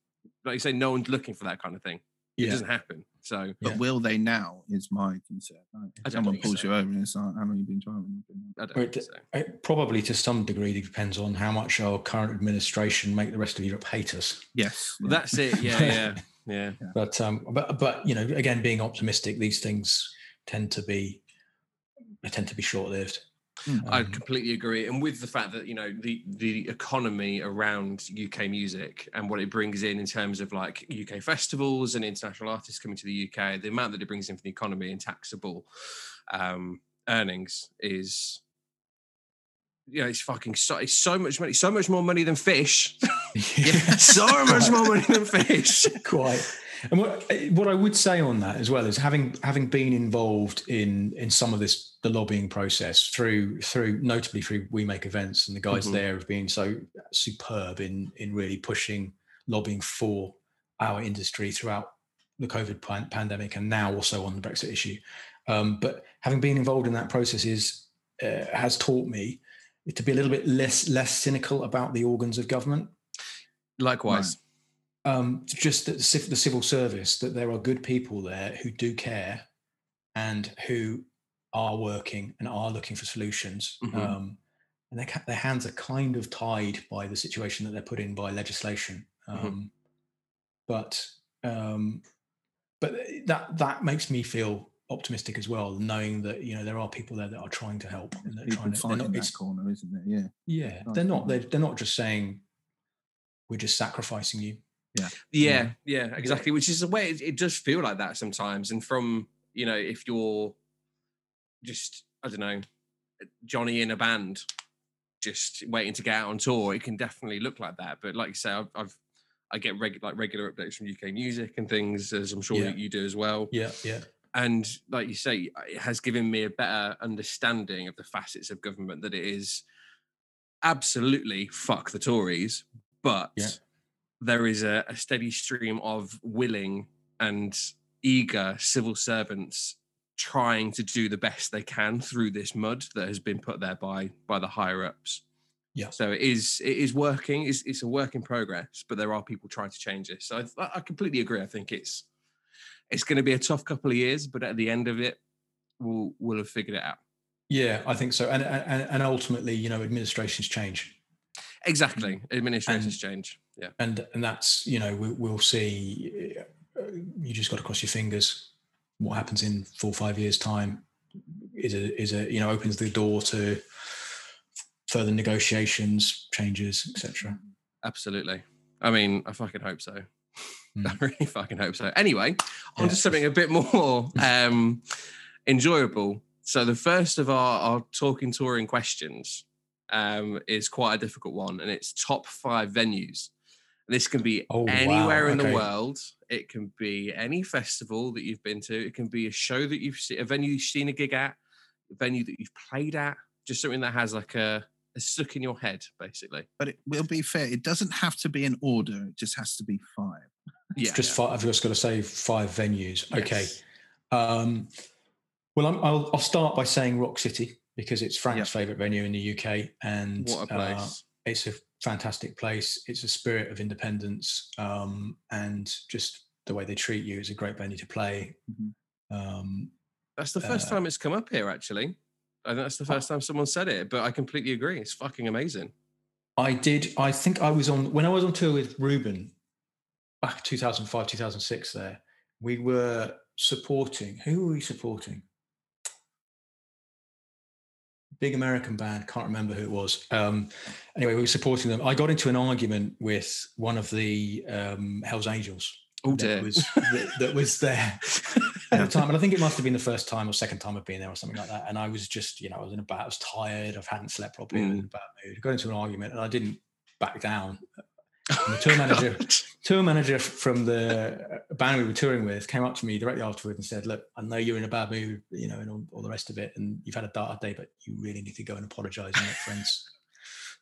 like you say, no one's looking for that kind of thing. It yeah. doesn't happen. So But Yeah. will they now? Is my concern. Like, if I don't someone pulls so. you over and it's like, how long you been driving? I don't it- so. It probably to some degree depends on how much our current administration make the rest of Europe hate us. Yes. Well, yeah. that's it. Yeah, yeah, yeah. But um, but but you know, again, being optimistic, these things tend to be they tend to be short lived. Mm. I completely agree, and with the fact that you know the the economy around UK music and what it brings in in terms of like UK festivals and international artists coming to the UK, the amount that it brings in for the economy and taxable um, earnings is, you know, it's fucking so it's so much money, so much more money than fish. yeah, so much more money than fish. quite. And what what I would say on that as well is having having been involved in in some of this the lobbying process through through notably through We Make Events and the guys Mhm. there have been so superb in in really pushing lobbying for our industry throughout the COVID pan- pandemic and now also on the Brexit issue. Um, but having been involved in that process is uh, has taught me to be a little bit less less cynical about the organs of government Likewise, um, just the, the civil service that there are good people there who do care and who are working and are looking for solutions. Mhm. Um, and their, ca- their hands are kind of tied by the situation that they're put in by legislation. Mhm. Um, But um, but that that makes me feel optimistic as well, knowing that you know there are people there that are trying to help and People trying to. they're not- that corner, isn't there? Yeah. yeah, Nice they're not. They're, they're not just saying we're just sacrificing you. Yeah, yeah, mm-hmm. Yeah. exactly. Which is the way it, it does feel like that sometimes. And from you know, if you're just I don't know, Johnny in a band, just waiting to get out on tour, it can definitely look like that. But like you say, I've, I've I get reg- like regular updates from UK music and things, as I'm sure Yeah. that you do as well. Yeah, yeah. And like you say, it has given me a better understanding of the facets of government that it is absolutely fuck the Tories, but Yeah. There is a, a steady stream of willing and eager civil servants trying to do the best they can through this mud that has been put there by by the higher ups. Yeah. So it is it is working. It's, it's a work in progress, but there are people trying to change this. So I, I completely agree. I think it's it's going to be a tough couple of years, but at the end of it, we'll we'll have figured it out. Yeah, I think so. And and, and ultimately, you know, administrations change, Exactly. Administrations change. Yeah. and and that's you know we, we'll see. uh, You just got to cross your fingers. What happens in four or five years' time is a is a you know opens the door to further negotiations, changes, etc. Absolutely. I mean, I fucking hope so. I Mm. really fucking hope so. Anyway, on Yeah. to something a bit more um, enjoyable. So the first of our, our talking touring questions um, is quite a difficult one, and it's top five venues. This can be Oh, wow, anywhere in the world. It can be any festival that you've been to. It can be a show that you've seen, a venue you've seen a gig at, a venue that you've played at. Just something that has like a, a stuck in your head, basically. But it will be fair. It doesn't have to be in order. It just has to be five. Yeah, just five, I've just got to say five venues. Okay. Um, well, I'm, I'll, I'll start by saying Rock City because it's Frank's Yep. favourite venue in the UK, and What a uh, it's a fantastic place. It's a spirit of independence, um, and just the way they treat you is a great venue to play. Mhm. Um, That's the first Uh, time it's come up here, actually. I think that's the first time someone said it, but I completely agree. It's fucking amazing. I did. I think I was on when I was on tour with Reuben back 2005, 2006. There, we were supporting. Who were we supporting? Big American band. Can't remember who it was. Um, anyway, we were supporting them. I got into an argument with one of the um, Hell's Angels. Oh that was that, that was there at the time, and I think it must have been the first time or second time I've been there or something like that. And I was just, you know, I was in a bad, I was tired, I hadn't slept properly, I was in a bad mood. I Got into an argument, and I didn't back down. And the tour manager, tour manager from the band we were touring with, came up to me directly afterwards and said, "Look, I know you're in a bad mood, you know, and all, all the rest of it, and you've had a dark day, but you really need to go and apologise and make friends."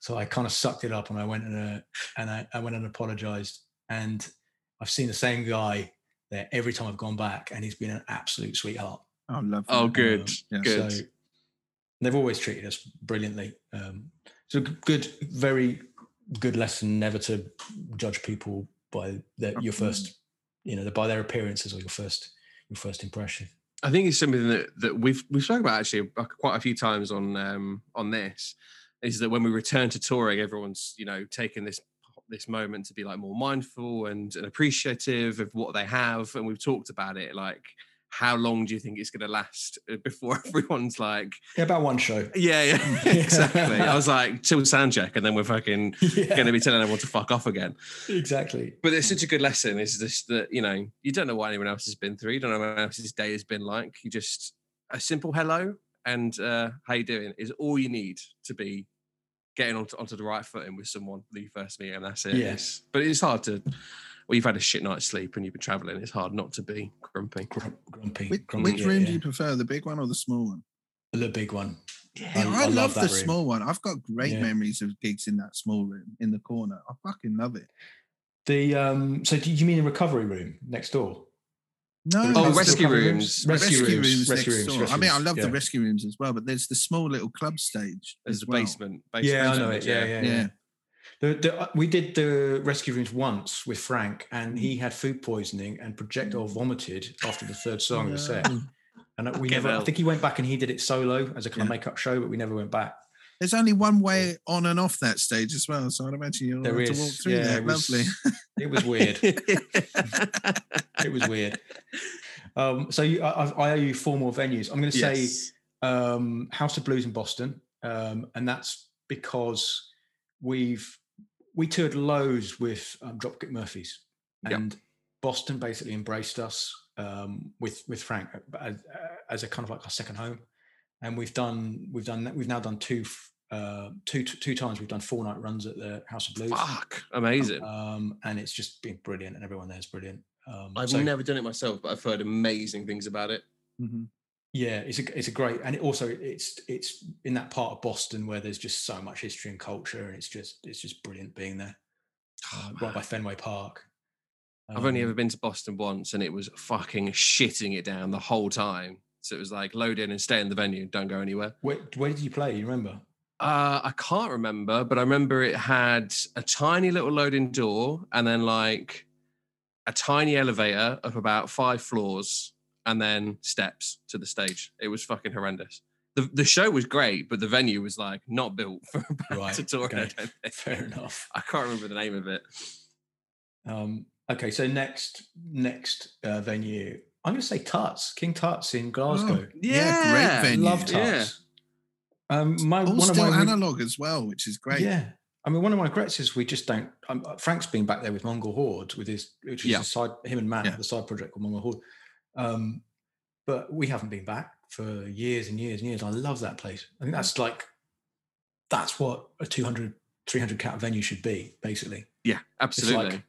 So I kind of sucked it up, and I went and uh, and I, I went and apologised, and I've seen the same guy there every time I've gone back, and he's been an absolute sweetheart. Oh, lovely. Oh, good. yeah. Good. So they've always treated us brilliantly. Um, so good, very good lesson never to judge people by their, your first, you know, by their appearances or your first your first impression. I think it's something that, that we've we've spoken about actually quite a few times on um, on this. Is that when we return to touring, everyone's you know taking this this moment to be like more mindful and, and appreciative of what they have. And we've talked about it like how long do you think it's going to last uh, before everyone's like, Yeah, about one show. yeah, yeah, exactly. I was like, till sound check, and then we're fucking yeah, going to be telling everyone to fuck off again. exactly. But it's such a good lesson. Is this that you know you don't know what anyone else has been through. You don't know what anyone else's day has been like. You just a simple hello and uh, how you doing is all you need to be getting onto, onto the right footing with someone that you first meet, and that's it. yes but it's hard to. Well, you've had a shit night's sleep and you've been traveling. It's hard not to be grumpy. Grum- grumpy. Which, grumpy, which room yeah. do you prefer, the big one or the small one? The big one. Yeah, I- I, I love love, the room. small one. I've got great Yeah. memories of gigs in that small room in the corner. I fucking love it. The um. So do you mean the recovery room next door? No, The Oh, there's the rescue recovery rooms. Rescue, rooms. next Rescue rooms. door. rescue I mean, I love yeah. the rescue rooms as well, but there's the small little club stage. There's as the well. basement. basement Yeah, I know it. Yeah, yeah, yeah. Yeah. The, the, uh, we did the rescue rooms once with Frank, and he had food poisoning and projectile vomited after the third song of the set. And we Fucking never. I think he went back and he did it solo as a kind of Yeah. makeup show, but we never went back. There's only one way on and off that stage as well, so I'd imagine you'll There have to walk through yeah, that. it was- Lovely. It was weird. it was weird. Um, so you, I, I- I owe you four more venues. I'm going to say Yes. um, House of Blues in Boston, um, and that's because we've we toured loads with um, Dropkick Murphys, Yep. and Boston basically embraced us um, with with Frank uh, as, as a kind of like our second home, and we've done we've done we've now done two uh, two two times we've done four night runs at the House of Blues, Fuck, amazing. um, and it's just been brilliant, and everyone there is brilliant. Um, I've so- never done it myself, but I've heard amazing things about it. Mhm. Yeah, it's a it's a great, and it also it's it's in that part of Boston where there's just so much history and culture, and it's just it's just brilliant being there, uh, right by Fenway Park. I've only ever Um, been to Boston once, and it was fucking shitting it down the whole time. So it was like load in and stay in the venue, don't go anywhere. Where, where did you play? You remember? Uh, I can't remember, but I remember it had a tiny little loading door and then like a tiny elevator up about five floors and then steps to the stage. It was fucking horrendous. The, the show was great, but the venue was like not built for a band Right, to tour. in, I okay. don't think. Fair enough. I can't remember the name of it. Um, okay, so next next uh, venue, I'm going to say Tuts, King Tuts in Glasgow. Yeah, great venue. Love Yeah. Um, my All one of still my re- analog as well, which is great. Yeah. I mean, one of my regrets is we just don't. Um, uh, Frank's been back there with Mongol Horde, with his, which is Yeah. a side, him and Matt, Yeah. the side project called Mongol Horde. Um, but we haven't been back for years and years and years. I love that place. I think that's like, that's what a 200, 300 cat venue should be, basically. Yeah, absolutely. like-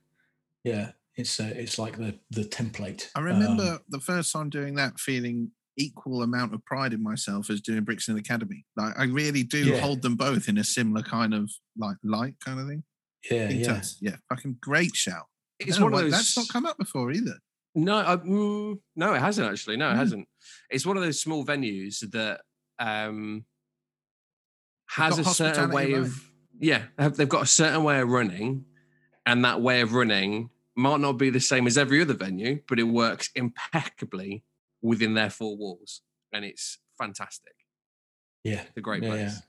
Yeah. It's uh, it's like the the template. I Um, remember the first time doing that feeling equal amount of pride in myself as doing Brixton Academy. Like I really do Yeah. hold them both in a similar kind of like light kind of thing. yeah, yeah. Yeah, fucking great shout. it's Don't one of those. That's not come up before either. No, I, mm, no, it hasn't actually. No, it Mm. hasn't. It's one of those small venues that um, has a certain way of yeah. They've got a certain way of running, and that way of running might not be the same as every other venue, but it works impeccably within their four walls, and it's fantastic. Yeah. It's a great Yeah, place.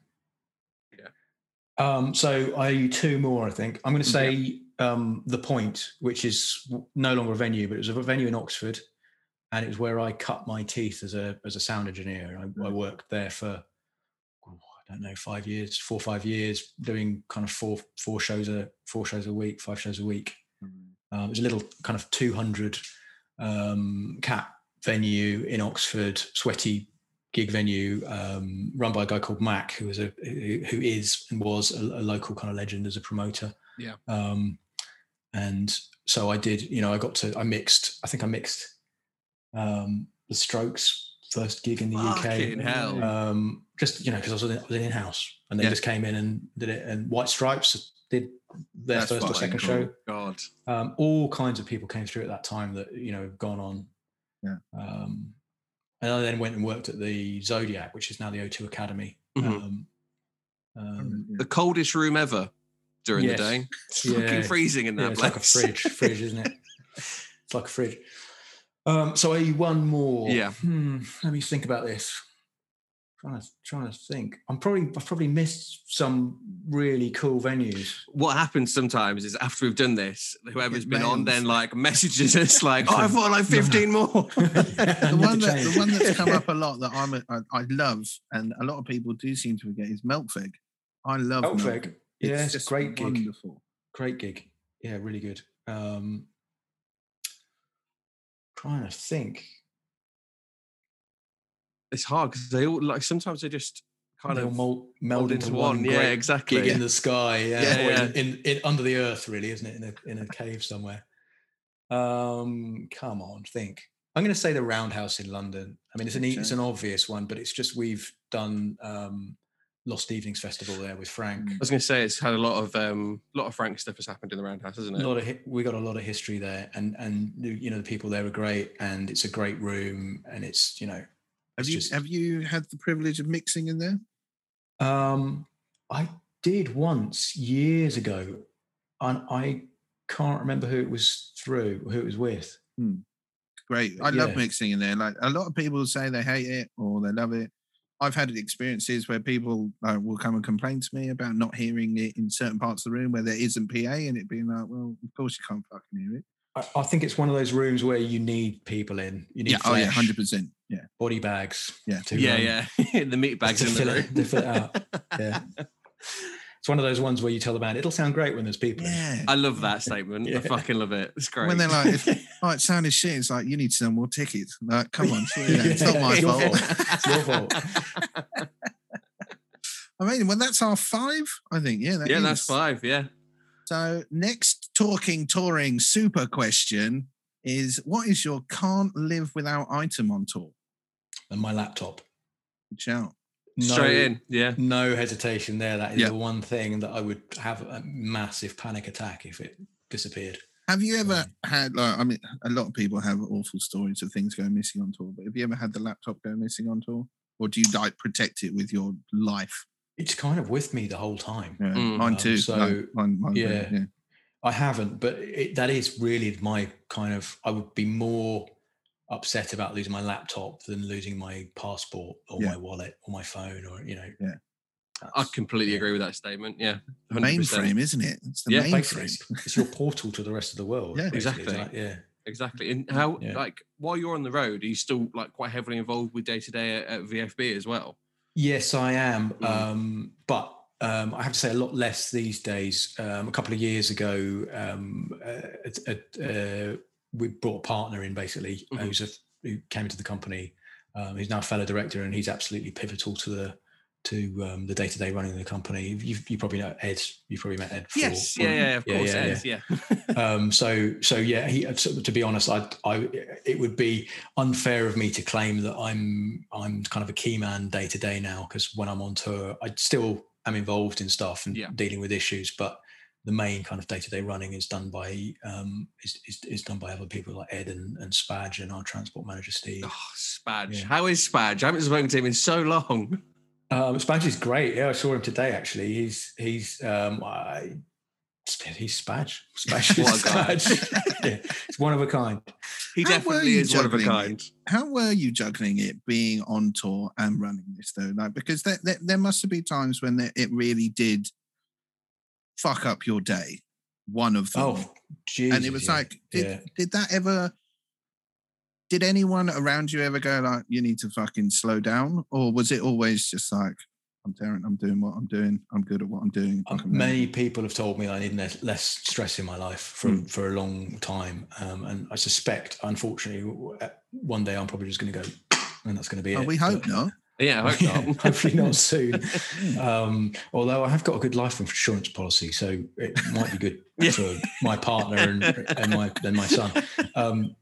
Um, so I owe you two more, I think. I'm going to Yeah. Um, the Point, which is no longer a venue, but it was a venue in Oxford, and it was where I cut my teeth as a as a sound engineer. I, I worked there for oh, I don't know five years, four or five years, doing kind of four four shows a four shows a week, five shows a week. Um, it was a little kind of 200 um, cat venue in Oxford, sweaty gig venue um, run by a guy called Mac, who is a who who is and was a, a local kind of legend as a promoter. Yeah. Um, and so I did. You know, I got to. I mixed. I think I mixed um, the Strokes first gig in the Fucking UK. hell. Um, just you know, because I was in, I was in in-house, and they Yeah. just came in and did it. And White Stripes did their That's first or second cool. show God, um, all kinds of people came through at that time that you know have gone on. Yeah. Um, and I then went and worked at the Zodiac, which is now the O2 Academy. Mhm. Um, um, the coldest room ever during Yes. the day. It's Yeah. fucking freezing in yeah, it's place. like a fridge, fridge, isn't it? It's like a fridge. Um, so I one more. Yeah. Hmm, let me think about this. Trying to trying to think. I'm probably I've probably missed some really cool venues. What happens sometimes is after we've done this, whoever's been on then like messages us like, oh, I've got like 15 more. The one, that, the one that's come up a lot that I'm a, I, I love, and a lot of people do seem to forget, is Melkweg. I love Melkweg. Melkweg. Yeah, it's great gig. Wonderful. Great gig. Yeah, really good. Um trying to think. it's hard because they all like sometimes they just kind They'll of meld, meld into one. Yeah, great exactly. gig in the sky. Yeah, Yeah, yeah. In, in, in under the earth, really, isn't it? In a in a cave somewhere. Um, come on, think. I'm going to say the Roundhouse in London. I mean, it's an it's an obvious one, but it's just we've done um, Lost Evenings Festival there with Frank. I was going to say it's had a lot of um, lot of Frank stuff has happened in the Roundhouse, hasn't it? A lot of hi- we got a lot of history there, and and you know the people there are great, and it's a great room, and it's you know Have it's you just- have you had the privilege of mixing in there? Um, I did once years ago, and I can't remember who it was through, who it was with. Great. I love mixing in there. Like a lot of people say they hate it or they love it. I've had experiences where people uh, will come and complain to me about not hearing it in certain parts of the room where there isn't PA and it being like, well, of course you can't fucking hear it. I, I think it's one of those rooms where you need people in. You need Yeah. Oh, yeah. 100%. Yeah. body bags. Yeah. to, yeah, um, yeah. the meat bags to in the fill room. it- to fill it out. Yeah. It's one of those ones where you tell the band it'll sound great when there's people. Yeah. I love that statement. I fucking love it. It's great. When they're like, if, oh, it sounded shit. It's like, you need to sell more tickets. Like, come on. sort it. It's not my It's fault. fault. It's your fault. I mean, well, that's our five, I think. Yeah. that yeah, that's five. Yeah. So, next talking, touring super question is what is your can't live without item on tour? And my laptop. Good shout. Straight in. Yeah. No hesitation there. That is Yeah. the one thing that I would have a massive panic attack if it disappeared. Have you ever had like I mean a lot of people have awful stories of things going missing on tour, but have you ever had the laptop go missing on tour? Or do you like protect it with your life? It's kind of with me the whole time. Yeah, Mm. mine Um, too. so, like, mine, mine yeah. yeah. I haven't, but it, that is really my kind of. I would be more upset about losing my laptop than losing my passport or Yeah. my wallet or my phone or you know. Yeah. I completely yeah. agree with that statement. Yeah. The 100%. mainframe, isn't it? It's the Yeah, mainframe. it's, it's your portal to the rest of the world. Yeah. basically, Exactly. isn't? Yeah. Exactly. And how, Yeah. like, while you're on the road, are you still like quite heavily involved with day to day at at VFB as well? Yes, I am. Mm. Um, but um, I have to say a lot less these days. Um, a couple of years ago, um, uh, it- it, uh, we brought a partner in basically uh, Mhm. who's a, who came into the company. Um, he's now a fellow director, and he's absolutely pivotal to the to um, the day to day running of the company. You've, you probably know Ed. You've probably met Ed. Before. Yes. Yeah. Yeah. Of Yeah, course. yeah, it is, Yeah. um, so so yeah he, so to be honest I, I it would be unfair of me to claim that i'm i'm kind of a key man day to day now because when i'm on tour i still am involved in stuff and Yeah. dealing with issues but the main kind of day-to-day running is done by um is, is, is done by other people like ed and, and spadge and our transport manager steve Oh, Spadge. Yeah. How is Spadge? I haven't spoken to him in so long. um spadge is great yeah i saw him today actually he's he's um I, he's spadge spadge is What a guy. Spadge. yeah, it's one of a kind He How were definitely you is one of a juggling it? kind. How were you juggling it being on tour and running this though? Like because there, there, there must have been times when it really did fuck up your day. One of them. Oh, Jesus, and it was like, did, yeah. did that ever? Did anyone around you ever go like, "You need to fucking slow down," or was it always just like, "I'm Darren, I'm doing what I'm doing, I'm good at what I'm doing." Um, Many people have told me I need less, less stress in my life for Mm. for a long time, um, and I suspect, unfortunately, uh, one day I'm probably just going to go, and that's going to be Oh, it. we hope but- not. Yeah. I hope Yeah, not. hopefully not soon. Um, although I have got a good life insurance policy, so it might be good Yeah. for my partner and, and my and my son. Um,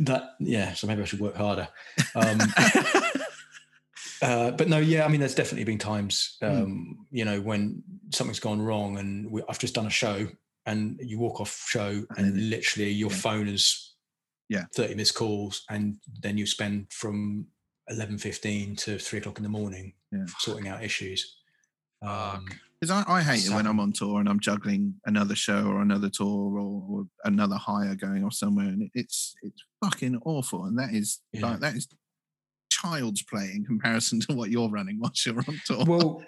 that yeah, so maybe I should work harder. Um, uh, but no, yeah, I mean, there's definitely been times, um, you know, when something's gone wrong, and we, I've just done a show, and you walk off show, and then- literally your yeah. phone is Yeah. 30 missed calls, and then you spend from 11:15 to three o'clock in the morning Yeah. sorting out issues. Um, Because I, I hate it when I'm on tour and I'm juggling another show or another tour or, or another hire going off somewhere, and it, it's it's fucking awful. And that is Yeah. like that is child's play in comparison to what you're running whilst you're on tour. well,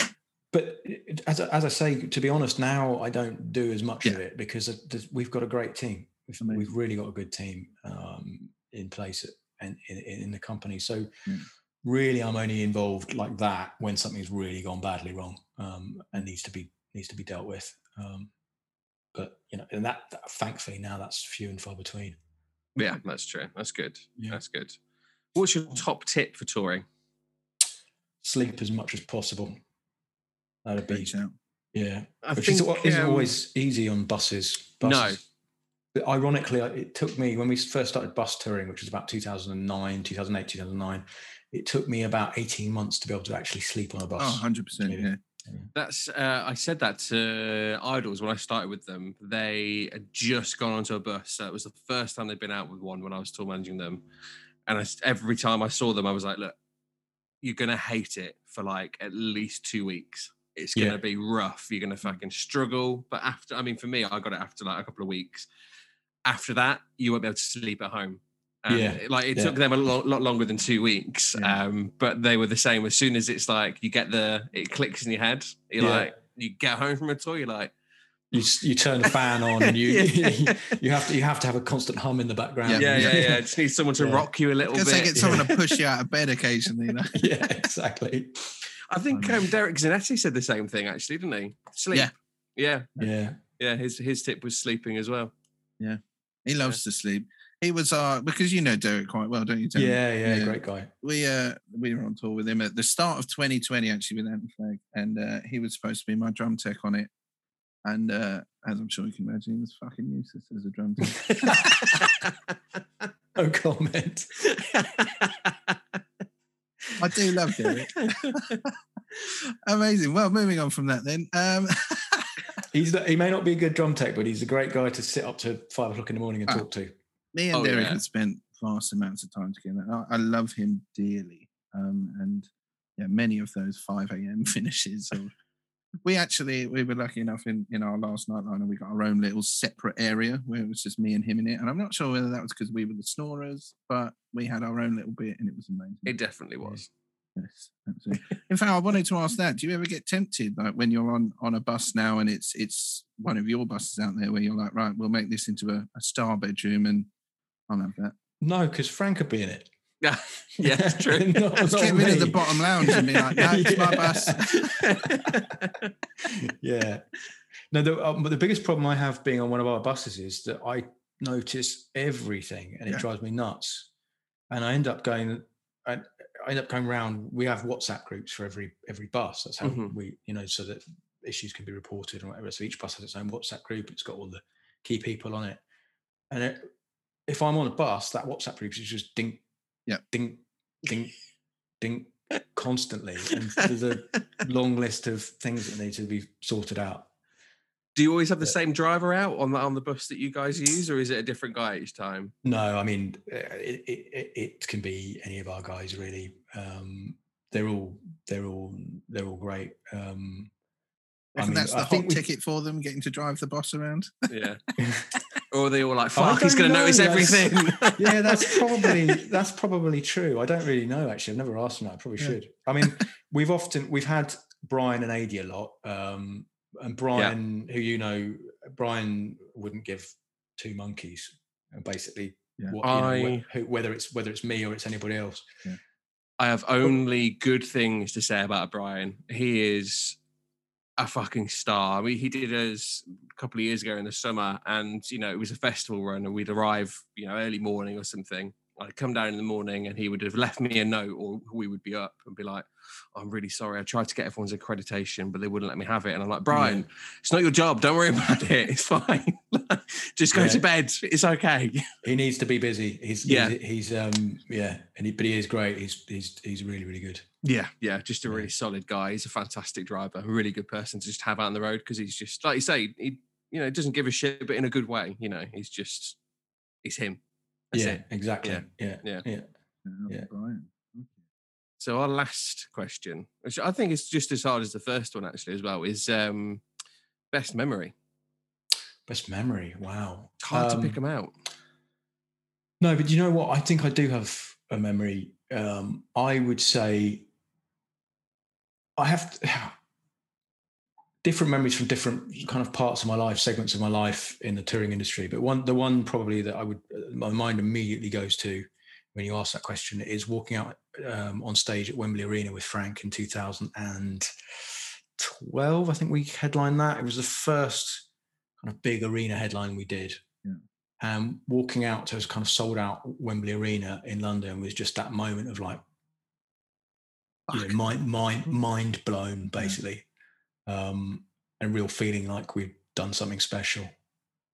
but as, I- as I say, to be honest, now I don't do as much of it because we've got a great team. We've, we've really got a good team um, in place and in, in the company. So Mm. really, I'm only involved like that when something's really gone badly wrong um, and needs to be needs to be dealt with. Um, but you know, and that, that thankfully now that's few and far between. Yeah, that's true. That's good. Yeah. That's good. What's your top tip for touring? Sleep as much as possible. That'd be out. yeah. I which is, isn't um, always easy on buses. No. buses. But ironically, it took me when we first started bus touring, which was about 2009, 2008, 2009. It took me about 18 months to be able to actually sleep on a bus. Oh, 100%. Yeah. Yeah. That's uh, I said that to Idles when I started with them. They had just gone onto a bus. So it was the first time they'd been out with one when I was tour managing them. And I, s- every time I saw them, I was like, look, you're gonna hate it for like at least two weeks. It's gonna Yeah. be rough. You're gonna fucking struggle. But after, I mean, for me, I got it after like a couple of weeks. After that, you won't be able to sleep at home. And Yeah, it- like it yeah. took them a lo- lot longer than two weeks. Yeah. Um, but they were the same. As soon as it's like you get the, it clicks in your head. You're Yeah. like, you get home from a tour, you're like, You, you turn the fan on and you Yeah. you have to you have to have a constant hum in the background. yeah, yeah, yeah. Just need someone to Yeah. rock you a little Because they bit. get someone yeah. to push you out of bed occasionally. You know? yeah, exactly. I think um, Derek Zanetti said the same thing actually, didn't he? Sleep. Yeah. Yeah. Yeah. Yeah. His his tip was sleeping as well. He loves to sleep. He was our because you know Derek quite well, don't you? Tony? Yeah, yeah, Yeah. great guy. we uh we were on tour with him at the start of 2020 actually with Anti-Flag, and uh, he was supposed to be my drum tech on it. And uh, as I'm sure you can imagine, he was fucking useless as a drum tech. No comment. I do love Derek. Amazing. Well, moving on from that then. Um, He's not, he may not be a good drum tech, but he's a great guy to sit up to five o'clock in the morning and Ah. talk to. me and Oh, Derek yeah. have spent vast amounts of time together. I, I love him dearly. Um, and yeah, many of those 5 a.m. finishes. Of, we actually we were lucky enough in, in our last night liner, we got our own little separate area where it was just me and him in it. And I'm not sure whether that was because we were the snorers, but we had our own little bit and it was amazing. it definitely was. Yes, absolutely. In fact, I wanted to ask that: Do you ever get tempted, like when you're on on a bus now, and it's it's one of your buses out there, where you're like, right, we'll make this into a, a star bedroom, and I'll have that. No, because Frank would be in it. Yeah. Yeah, it's true. Not- Let's not get rid of the bottom lounge and be like, no, it's my bus. yeah. No, the, um, the biggest problem I have being on one of our buses is that I notice everything and it Yeah. drives me nuts. And I end up going, I, I end up going round. We have WhatsApp groups for every every bus. That's how Mhm. we, you know, so that issues can be reported and whatever. So each bus has its own WhatsApp group. It's got all the key people on it. And it, if I'm on a bus, that WhatsApp group is just ding, Yeah. ding, ding, ding constantly. And there's a long list of things that need to be sorted out. Do you always have the same driver out on the on the bus that you guys use, or is it a different guy each time? No, I mean uh, it, it, it- it can be any of our guys really. Um, they're all they're all they're all great. Um, I And mean, that's I the think hot we- ticket for them, getting to drive the boss around. Yeah. or are they all like, fuck, he's gonna notice that's- everything. yeah, that's probably that's probably true. I don't really know actually. I've never asked them that. I probably Yeah. should. I mean, we've often we've had Brian and Adi a lot, um, and Brian, who you know, Brian wouldn't give two monkeys. And basically, Yeah. what, you know, wh- who, whether it's whether it's me or it's anybody else. I have only good things to say about Brian. He is a fucking star. I mean, he did us a couple of years ago in the summer, and you know, it was a festival run, and we'd arrive, you know, early morning or something. I'd come down in the morning, and he would have left me a note, or we would be up and be like, "I'm really sorry. I tried to get everyone's accreditation, but they wouldn't let me have it." And I'm like, "Brian, it's not your job. Don't worry about it. It's fine. Just go Yeah. to bed. It's okay." He needs to be busy. He's Yeah. he's, he's um yeah, and he, but he is great. He's he's he's really really good. Yeah, yeah, just a Yeah. really solid guy. He's a fantastic driver, a really good person to just have out on the road because he's just like you say, he you know doesn't give a shit, but in a good way. You know, he's just he's him. Yeah, it. exactly. Yeah. Yeah, Yeah. yeah. Yeah. Brian. So our last question, which I think is just as hard as the first one actually as well, is um best memory. Best memory. Wow. It's hard to Um, pick them out. No, but you know what? I think I do have a memory um, I would say I have different memories from different kind of parts of my life, segments of my life in the touring industry. But one, the one probably that I would, my mind immediately goes to when you ask that question is walking out um, on stage at Wembley Arena with Frank in 2012. I think we headlined that. It was the first kind of big arena headline we did. Yeah. And walking out to a kind of sold out Wembley Arena in London was just that moment of like, you know, mind, mind, mind blown, basically, um, and real feeling like we've done something special.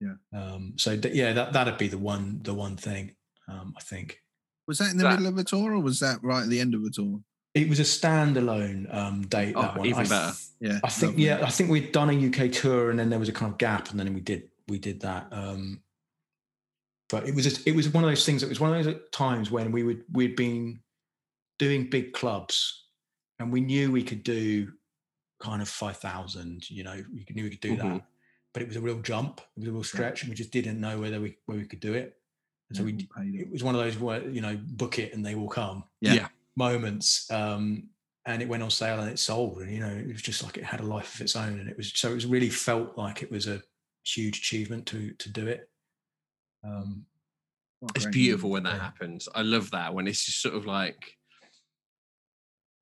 Yeah. Um, so th- yeah, that that'd be the one, the one thing um, I think. Was that in the That- middle of a tour or was that right at the end of a tour? It was a standalone um, date. Oh, that one. even I th- better. Yeah. I think lovely. yeah, I think we'd done a UK tour and then there was a kind of gap and then we did we did that. Um, but it was just, it was one of those things. It was one of those times when we would we'd been doing big clubs and we knew we could do kind of five thousand. You know, we knew we could do that, Mhm. but it was a real jump. It was a real stretch, and we just didn't know whether we where we could do it. And so we it was one of those where you know book it and they will come Yeah. Yeah. moments um and it went on sale and it sold and you know it was just like it had a life of its own and it was so it was really felt like it was a huge achievement to to do it um It's beautiful when that Yeah. happens. I love that when it's just sort of like,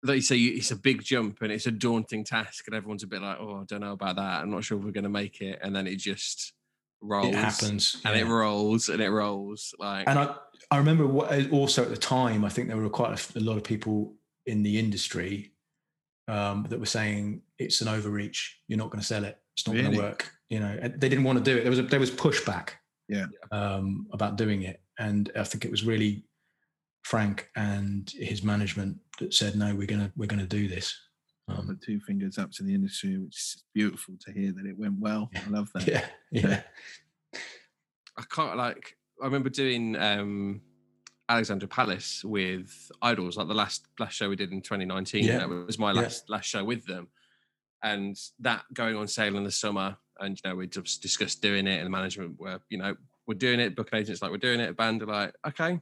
like you say, it's a big jump and it's a daunting task, and everyone's a bit like, "Oh, I don't know about that. I'm not sure if we're going to make it." And then it just rolls, it happens and it rolls, and it rolls. Like, and i i remember what also at the time i think there were quite a lot of people in the industry um that were saying it's an overreach you're not going to sell it it's not going to work you know and they didn't want to do it there was a, there was pushback Yeah. um about doing it and i think it was really frank and his management that said no we're gonna we're gonna do this I'll um, put two fingers up to the industry, which is beautiful to hear that it went well. I love that. yeah yeah I can't like. I remember doing um Alexandra Palace with Idles, like the last last show we did in 2019. Yeah. That was my Yeah. last last show with them, and that going on sale in the summer. And you know, we just discussed doing it, and the management were, you know, we're doing it. Booking agents like we're doing it. Band are like, okay.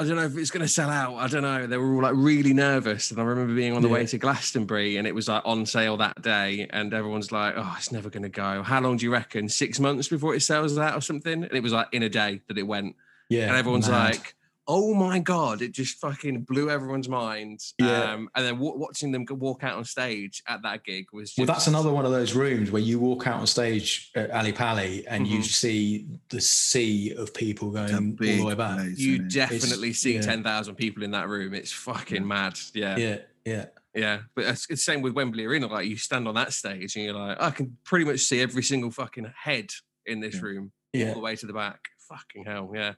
I don't know if it's going to sell out. I don't know. They were all like really nervous, and I remember being on the way to Glastonbury, and it was like on sale that day, and everyone's like, "Oh, it's never going to go." How long do you reckon? Six months before it sells out or something? And it was like in a day that it went, yeah and everyone's mad. like, "Oh my god!" It just fucking blew everyone's minds. Yeah. Um, and then w- watching them walk out on stage at that gig was just, Well, that's another one of those rooms where you walk out on stage at Ali Pali and you Mhm. see the sea of people going all the way back. place, You isn't it? definitely see yeah. ten thousand people in that room. It's fucking mad. Yeah. Yeah, yeah, Yeah, but it's, it's the same with Wembley Arena. Like you stand on that stage and you're like, I can pretty much see every single fucking head in this Yeah. room all the way to the back. Fucking hell, yeah,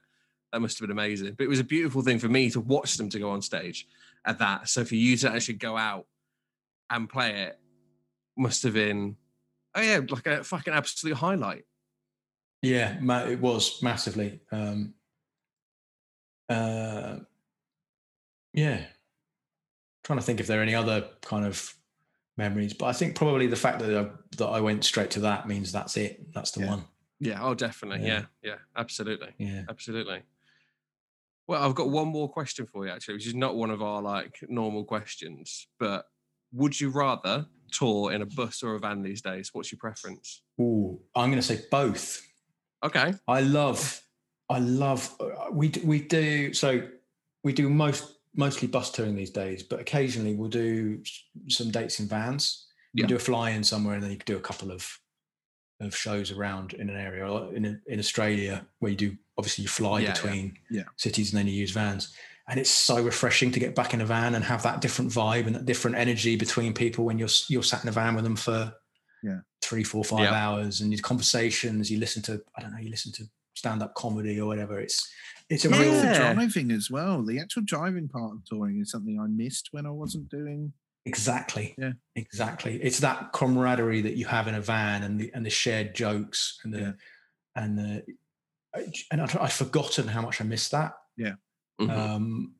that must have been amazing. But it was a beautiful thing for me to watch them to go on stage at that. So for you to actually go out and play it must have been, oh yeah, like a fucking absolute highlight. Yeah, it was massively. Um, uh, yeah, trying to think if there are any other kind of memories, but I think probably the fact that I, that I went straight to that means that's it. That's the Yeah. one. Yeah, oh definitely, Yeah. yeah, yeah, absolutely. Yeah. Absolutely. Well, I've got one more question for you, actually, which is not one of our like normal questions, but would you rather tour in a bus or a van these days? What's your preference? Ooh, I'm going to say both. Okay. I love, I love. uh, We we do so. We do most mostly bus touring these days, but occasionally we'll do some dates in vans. You Yeah. do a fly in somewhere, and then you can do a couple of of shows around in an area. In in Australia, where you do obviously you fly Yeah, yeah. between Yeah. cities, and then you use vans. And it's so refreshing to get back in a van and have that different vibe and that different energy between people when you're you're sat in a van with them for Yeah. three, four, five Yeah. hours, and your conversations. You listen to I don't know, you listen to stand up comedy or whatever. It's it's a real driving as well. The actual driving part of touring is something I missed when I wasn't doing. Exactly Yeah. exactly. It's that camaraderie that you have in a van and the and the shared jokes and the Yeah. and the and I'd, I'd forgotten how much I missed that. Mhm. Um,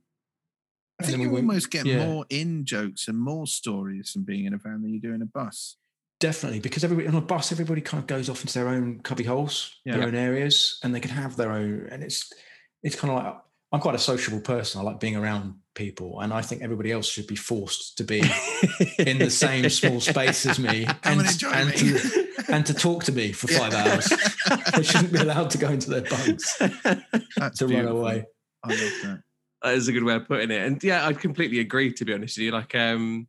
I think then you we went- almost get yeah. more in jokes and more stories from being in a van than you do in a bus. Definitely, because everybody on a bus, everybody kind of goes off into their own cubby holes, Yeah. their own areas, and they can have their own. And it's it's kind of like I'm quite a sociable person. I like being around people, and I think everybody else should be forced to be in the same small space as me and, and enjoy and, me. to, and to talk to me for five hours. They shouldn't be allowed to go into their bunks That's to run away. I love that. That is a good way of putting it. And yeah, I completely agree. To be honest with you, like um,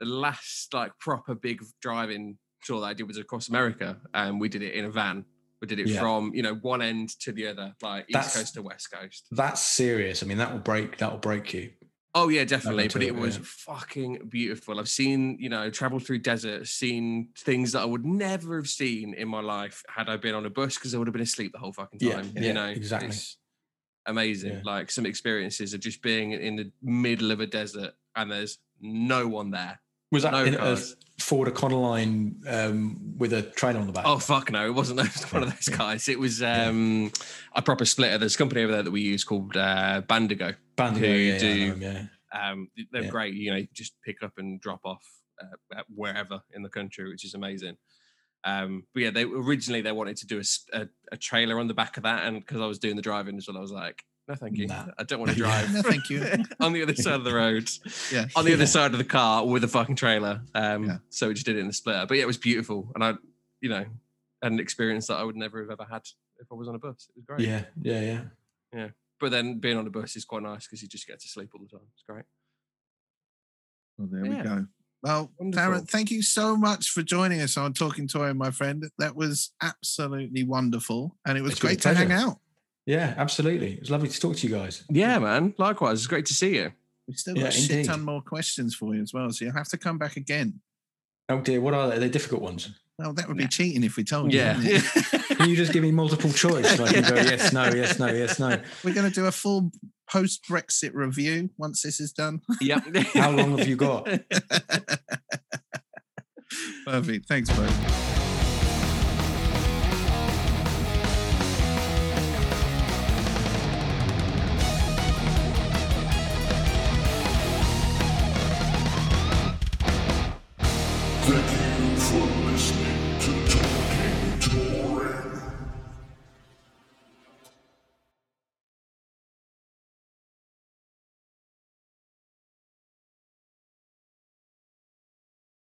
the last like proper big driving tour that I did was across America, and we did it in a van. We did it Yeah. from you know one end to the other, like east That's- coast to west coast. That's serious. I mean, that will break. That will break you. Oh yeah, definitely. But it, it was yeah. fucking beautiful. I've seen, you know, traveled through deserts, seen things that I would never have seen in my life had I been on a bus because I would have been asleep the whole fucking time. yeah, you know, exactly. It's amazing. Like some experiences of just being in the middle of a desert and there's no one there. Was that No in a. Ford Econoline um, with a trailer on the back? Oh fuck no, it wasn't those, one of those guys. It was um, a proper splitter. There's a company over there that we use called uh, Vandigo. Vandigo, yeah, yeah, do- know 'em, yeah. Um, they're Yeah. great. You know, you just pick up and drop off uh, wherever in the country, which is amazing. Um, but yeah, they originally they wanted to do a trailer on the back of that, and because I was doing the driving as well, I was like, no, thank you, Nah. I don't want to drive. No, thank you. on the other side of the road, Yeah. on the other side of the car with a fucking trailer. Um, Yeah. so we just did it in the splitter. But yeah, it was beautiful, and I, you know, had an experience that I would never have ever had if I was on a bus. It was great. Yeah, yeah, yeah. Yeah. But then being on a bus is quite nice because you just get to sleep all the time. It's great. Well, there Yeah. we go. Well, Wonderful. Darren, thank you so much for joining us on Talking Toy, my friend. That was absolutely wonderful. And it was It's been a great to hang out. Yeah, absolutely. It's lovely to talk to you guys. Yeah, man. Likewise, it's great to see you. We've still Yeah, got a shit indeed. ton more questions for you as well. So you'll have to come back again. Oh dear, what are they? They're difficult ones. Well, that would be cheating if we told you. Yeah. Can you just give me multiple choice? So I can go yes, no, yes, no, yes, no. We're going to do a full post Brexit review once this is done. yep. How long have you got? Perfect. Thanks, bro.